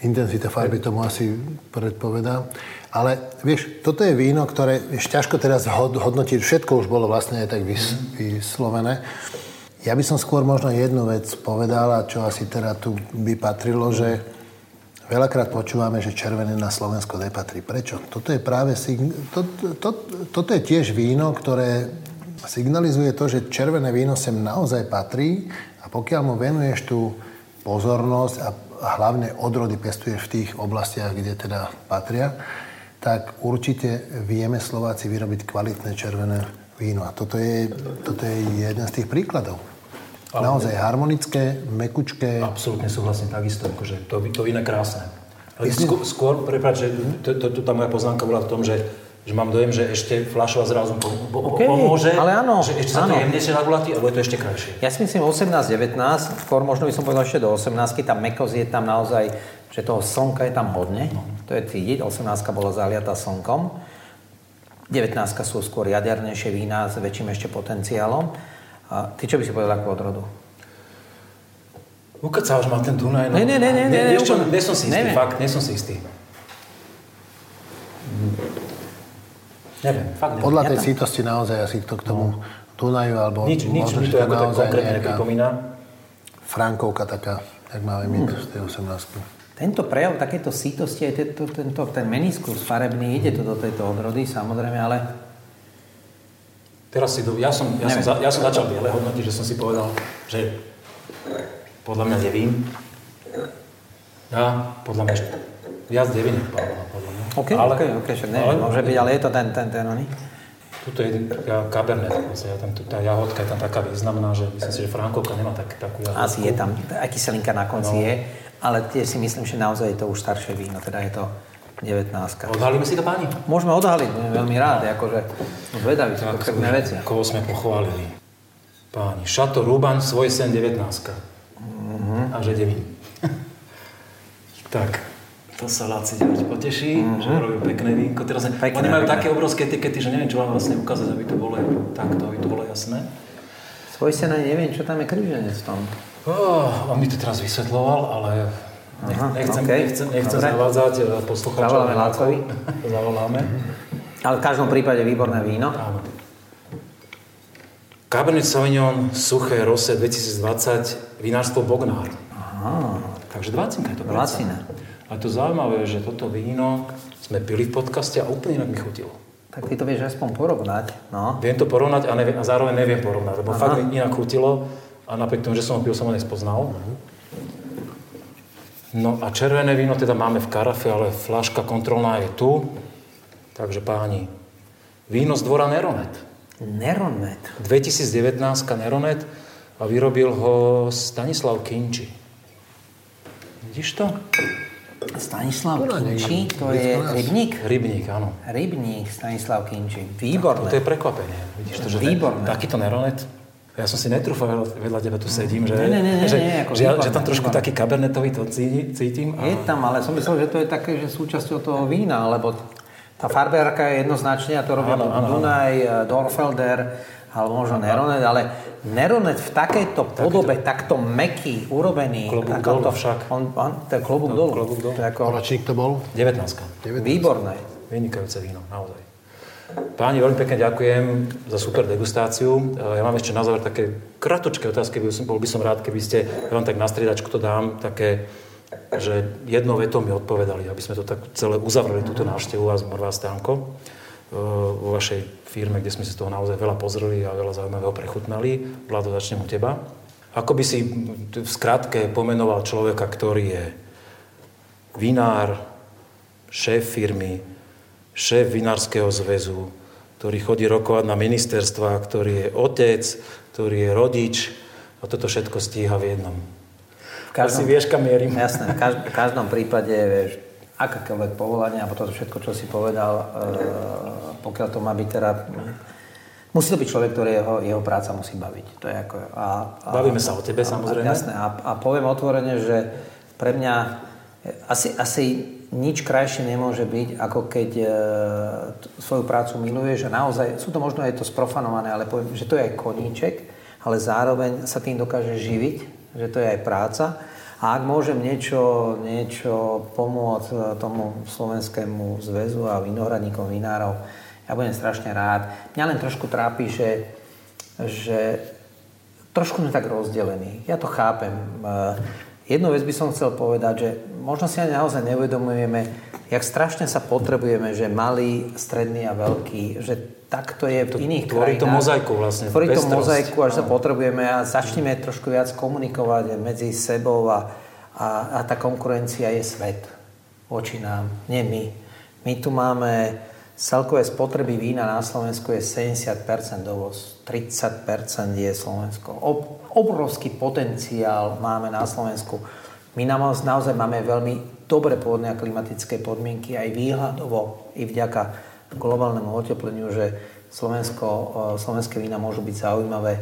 intenzita farby tomu asi predpovedá. Ale vieš, toto je víno, ktoré vieš, ťažko teraz hod- hodnotiť. Všetko už bolo vlastne aj tak vys- vyslovené. Ja by som skôr možno jednu vec povedala, čo asi teda tu by patrilo, že veľakrát počúvame, že červené na Slovensko nepatrí. Prečo? Toto je práve sign- to, to, toto je tiež víno, ktoré signalizuje to, že červené víno sem naozaj patrí a pokiaľ mu venuješ tú pozornosť a hlavne odrody pestuješ v tých oblastiach, kde teda patria, tak určite vieme Slováci vyrobiť kvalitné červené víno. A toto je, toto je jeden z tých príkladov. Naozaj harmonické, mekučké. Absolútne súhlasím takisto, akože to, to víno je krásne. Ale skôr, skôr prepáč, že to, to, to, tá moja poznámka bola v tom, že, že mám dojem, že ešte fľašová zrazu Okej, pomôže, ale áno, že ešte sa to jemnejšie nagulatí, alebo je to ešte krajšie. Ja si myslím 18-19, skôr možno by som povedal ešte do 18, tá mekosť je tam naozaj, že toho slnka je tam hodne, to je cítiť, 18 bola zaliatá slnkom, 19 sú skôr jadernejšie vína s väčším ešte potenciálom. A ty čo by si povedal ako odrodu? Ukecávaš ma ten Dunaj, no. Ne, ne, ne, ne, ne, vieš čo, úplne- nie som si istý, ne, ne. fakt, nie som si istý. Neviem, fakt neviem. Podľa Ja tej tam- sítosti naozaj asi to k tomu Dunaju, alebo Nič, nič možno, mi to to ako tak naozaj konkrétne nepripomína. Frankovka taká, jak máme my z tej 18. Tento prejav takéto sítosti, aj tento, tento, ten meniskus farebný, ide to do tejto odrody, samozrejme, ale Teraz si do, ja, som, ja, som, za, ja som začal biele hodnotiť, že som si povedal, že podľa mňa devím. Ja, podľa mňa, viac devím podľa, podľa mňa. OK, ale, OK, OK, však neviem, ale- môže byť, ale je to ten, ten, ten, oný. Tuto je ja, ja tam, tá jahodka je tam taká významná, že myslím si, že Frankovka nemá tak, takú jahodku. Asi je tam, aj kyselinka na konci no. je, ale tiež si myslím, že naozaj je to už staršie víno, teda je to 19. Odhalíme si to, páni? Môžeme odhaliť, veľmi rád, akože zvedavý, to pekné veci. Koho sme pochválili? Páni, Šato Ruban, svoj sen 19. Mm-hmm. A že devín. [LAUGHS] tak, to sa Laci poteší, mm-hmm. že robí pekné vínko. Teraz pekné, oni majú pekné. také obrovské etikety, že neviem, čo vám vlastne ukázať, aby to bolo takto, aby to bolo jasné. Svoj sen ani neviem, čo tam je kríženec v tom. Oh, on mi to teraz vysvetloval, ale Aha, nechcem, okay. nechcem, nechcem zavádzať eh, poslucháčov. Zavoláme Lácovi. [LAUGHS] Zavoláme. Ale v každom prípade výborné víno. Áno. Cabernet Sauvignon, suché, rose 2020, vinárstvo Bognár. Aha. Takže 20 je to 20. A to zaujímavé že toto víno sme pili v podcaste a úplne inak mi chutilo. Tak ty to vieš aspoň porovnať, no. Viem to porovnať a, neviem, a zároveň neviem porovnať, lebo Aha. fakt mi inak chutilo a napriek tomu, že som ho pil, som ho nespoznal. No a červené víno teda máme v karafe, ale flaška kontrolná je tu. Takže páni, víno z dvora Neronet. Neronet? 2019 Neronet a vyrobil ho Stanislav Kinči. Vidíš to? Stanislav Kinči, to je rybník? Rybník, áno. Rybník Stanislav Kinči, výborné. To, to je prekvapenie, vidíš to, že výborné. takýto neronet, ja som si netrúfal, vedľa teba tu sedím, že, ne, ne, ne, že, ne, ako že, výborné, že tam trošku výborné. taký kabernetový to cítim. A... Je tam, ale som myslel, že to je také, že súčasťou toho vína, lebo tá farberka je jednoznačne, a to robia áno, áno, Dunaj, Dorfelder, alebo možno Neronet, ale Neronet v takejto podobe, takto meký, urobený. Klobúk dolu však. On, on, to je klobúk no, dolu. Klobúk dolu. To ako... Ročník to bol? 19. 19. Výborné. Vynikajúce víno, naozaj. Páni, veľmi pekne ďakujem za super degustáciu. Ja mám ešte na záver také kratočké otázky, by som, bol by som rád, keby ste, ja vám tak na striedačku to dám, také, že jednou vetou mi odpovedali, aby sme to tak celé uzavreli, túto návštevu vás, Morvá Stánko vo vašej firme, kde sme si z toho naozaj veľa pozreli a veľa zaujímavého prechutnali. Vlado, začnem u teba. Ako by si v skratke pomenoval človeka, ktorý je vinár, šéf firmy, šéf vinárskeho zväzu, ktorý chodí rokovať na ministerstva, ktorý je otec, ktorý je rodič a toto všetko stíha v jednom. V každom, Asi vieš, kam mierim. Jasné, v každom prípade, vieš, akékoľvek povolanie, alebo toto všetko, čo si povedal, e, pokiaľ to má byť teda... Musí to byť človek, ktorý jeho, jeho práca musí baviť. To je ako, a, a, Bavíme sa o tebe, a, samozrejme. Jasné. A, a poviem otvorene, že pre mňa asi, asi nič krajšie nemôže byť, ako keď e, svoju prácu miluješ a naozaj, sú to možno aj to sprofanované, ale poviem, že to je aj koníček, ale zároveň sa tým dokáže živiť, že to je aj práca a ak môžem niečo, niečo pomôcť eh, tomu slovenskému zväzu a vinohradníkom vinárov, ja budem strašne rád. Mňa len trošku trápi, že, že trošku sme tak rozdelení. Ja to chápem. Jednu vec by som chcel povedať, že možno si aj naozaj neuvedomujeme, jak strašne sa potrebujeme, že malý, stredný a veľký, že takto je v to, iných tvorí krajinách. to mozaiku vlastne. Tvorí to mozaiku, až sa potrebujeme a začneme trošku viac komunikovať medzi sebou a, a, a tá konkurencia je svet voči nám, nie my. My tu máme celkové spotreby vína na Slovensku je 70% dovoz, 30% je Slovensko. Ob, obrovský potenciál máme na Slovensku. My naozaj máme veľmi dobre pôvodné klimatické podmienky aj výhľadovo i vďaka globálnemu otepleniu, že Slovensko, slovenské vína môžu byť zaujímavé.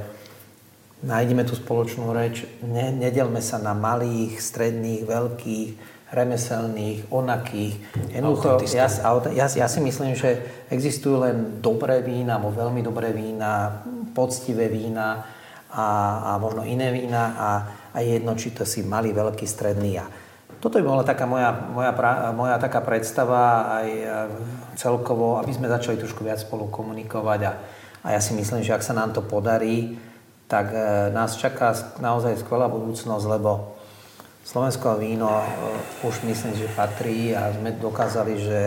Nájdeme tú spoločnú reč, ne, nedelme sa na malých, stredných, veľkých, remeselných, onakých. Jednoducho, ja, ja, ja si myslím, že existujú len dobré vína, alebo veľmi dobré vína, poctivé vína a, a možno iné vína a, a jedno, či to si malý, veľký, stredný. A toto by bola taká moja, moja, moja taká predstava aj e, celkovo, aby sme začali trošku viac spolu komunikovať a, a ja si myslím, že ak sa nám to podarí, tak e, nás čaká naozaj skvelá budúcnosť, lebo Slovensko a víno e, už myslím, že patrí a sme dokázali, že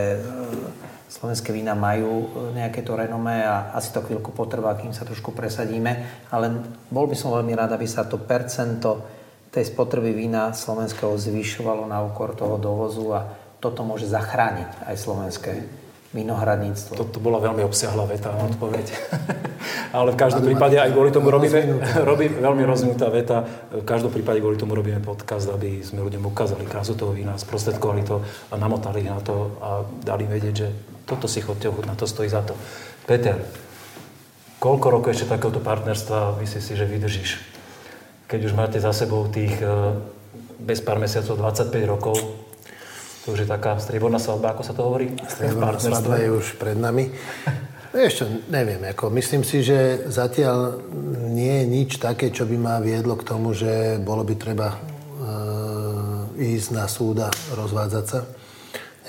slovenské vína majú nejaké to renomé a asi to chvíľku potrvá, kým sa trošku presadíme, ale bol by som veľmi rád, aby sa to percento tej spotreby vína slovenského zvyšovalo na úkor toho dovozu a toto môže zachrániť aj slovenské Vinohradníctvo. To, to bola veľmi obsiahla veta, odpoveď. [LAUGHS] Ale v každom prípade aj kvôli tomu robíme, [LAUGHS] robí, veľmi rozvinutá veta, v každom prípade kvôli tomu robíme podcast, aby sme ľuďom ukázali krásu toho vína, sprostredkovali to a namotali na to a dali vedieť, že toto si chodte na to stojí za to. Peter, koľko rokov ešte takéhoto partnerstva myslíš si, že vydržíš? Keď už máte za sebou tých eh, bez pár mesiacov 25 rokov, to už je taká strieborná svadba, ako sa to hovorí? Strieborná svadba je už pred nami. Ešte neviem, ako myslím si, že zatiaľ nie je nič také, čo by ma viedlo k tomu, že bolo by treba e, ísť na súda, rozvádzať sa.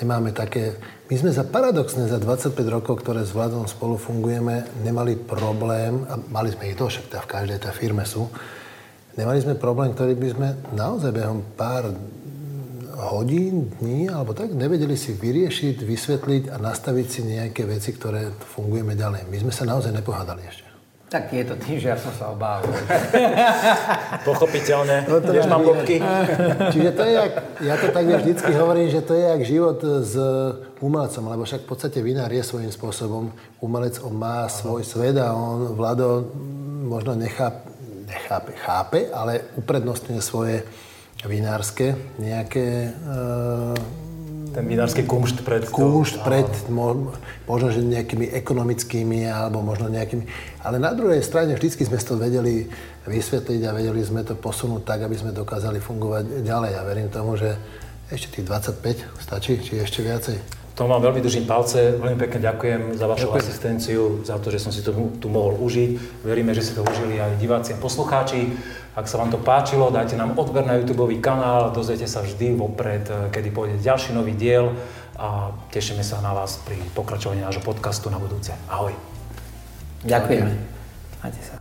Nemáme také... My sme za paradoxne za 25 rokov, ktoré s vládom spolu fungujeme, nemali problém, a mali sme ich to, však v každej tej firme sú, nemali sme problém, ktorý by sme naozaj behom pár hodín, dní, alebo tak, nevedeli si vyriešiť, vysvetliť a nastaviť si nejaké veci, ktoré fungujeme ďalej. My sme sa naozaj nepohádali ešte. Tak je to tým, že ja som sa obával. [LAUGHS] Pochopiteľne, no to vieš, mám bobky. [LAUGHS] Čiže to je jak, ja to tak vždycky hovorím, že to je jak život s umelcom, lebo však v podstate vinár je svojím spôsobom umelec, on má svoj svet a on, Vlado, možno nechápe, nechápe, chápe, ale uprednostňuje svoje vinárske nejaké... Uh, ten vinársky kumšt pred... Kumšt pred, možno, že nejakými ekonomickými, alebo možno nejakými... Ale na druhej strane vždycky sme to vedeli vysvetliť a vedeli sme to posunúť tak, aby sme dokázali fungovať ďalej. A verím tomu, že ešte tých 25 stačí, či ešte viacej. To vám veľmi držím palce, veľmi pekne ďakujem za vašu ďakujem. asistenciu, za to, že som si to tu mohol užiť. Veríme, že si to užili aj diváci a poslucháči. Ak sa vám to páčilo, dajte nám odber na YouTube kanál, dozviete sa vždy vopred, eh, kedy pôjde ďalší nový diel a tešíme sa na vás pri pokračovaní nášho podcastu na budúce. Ahoj. Ďakujeme. Majte sa.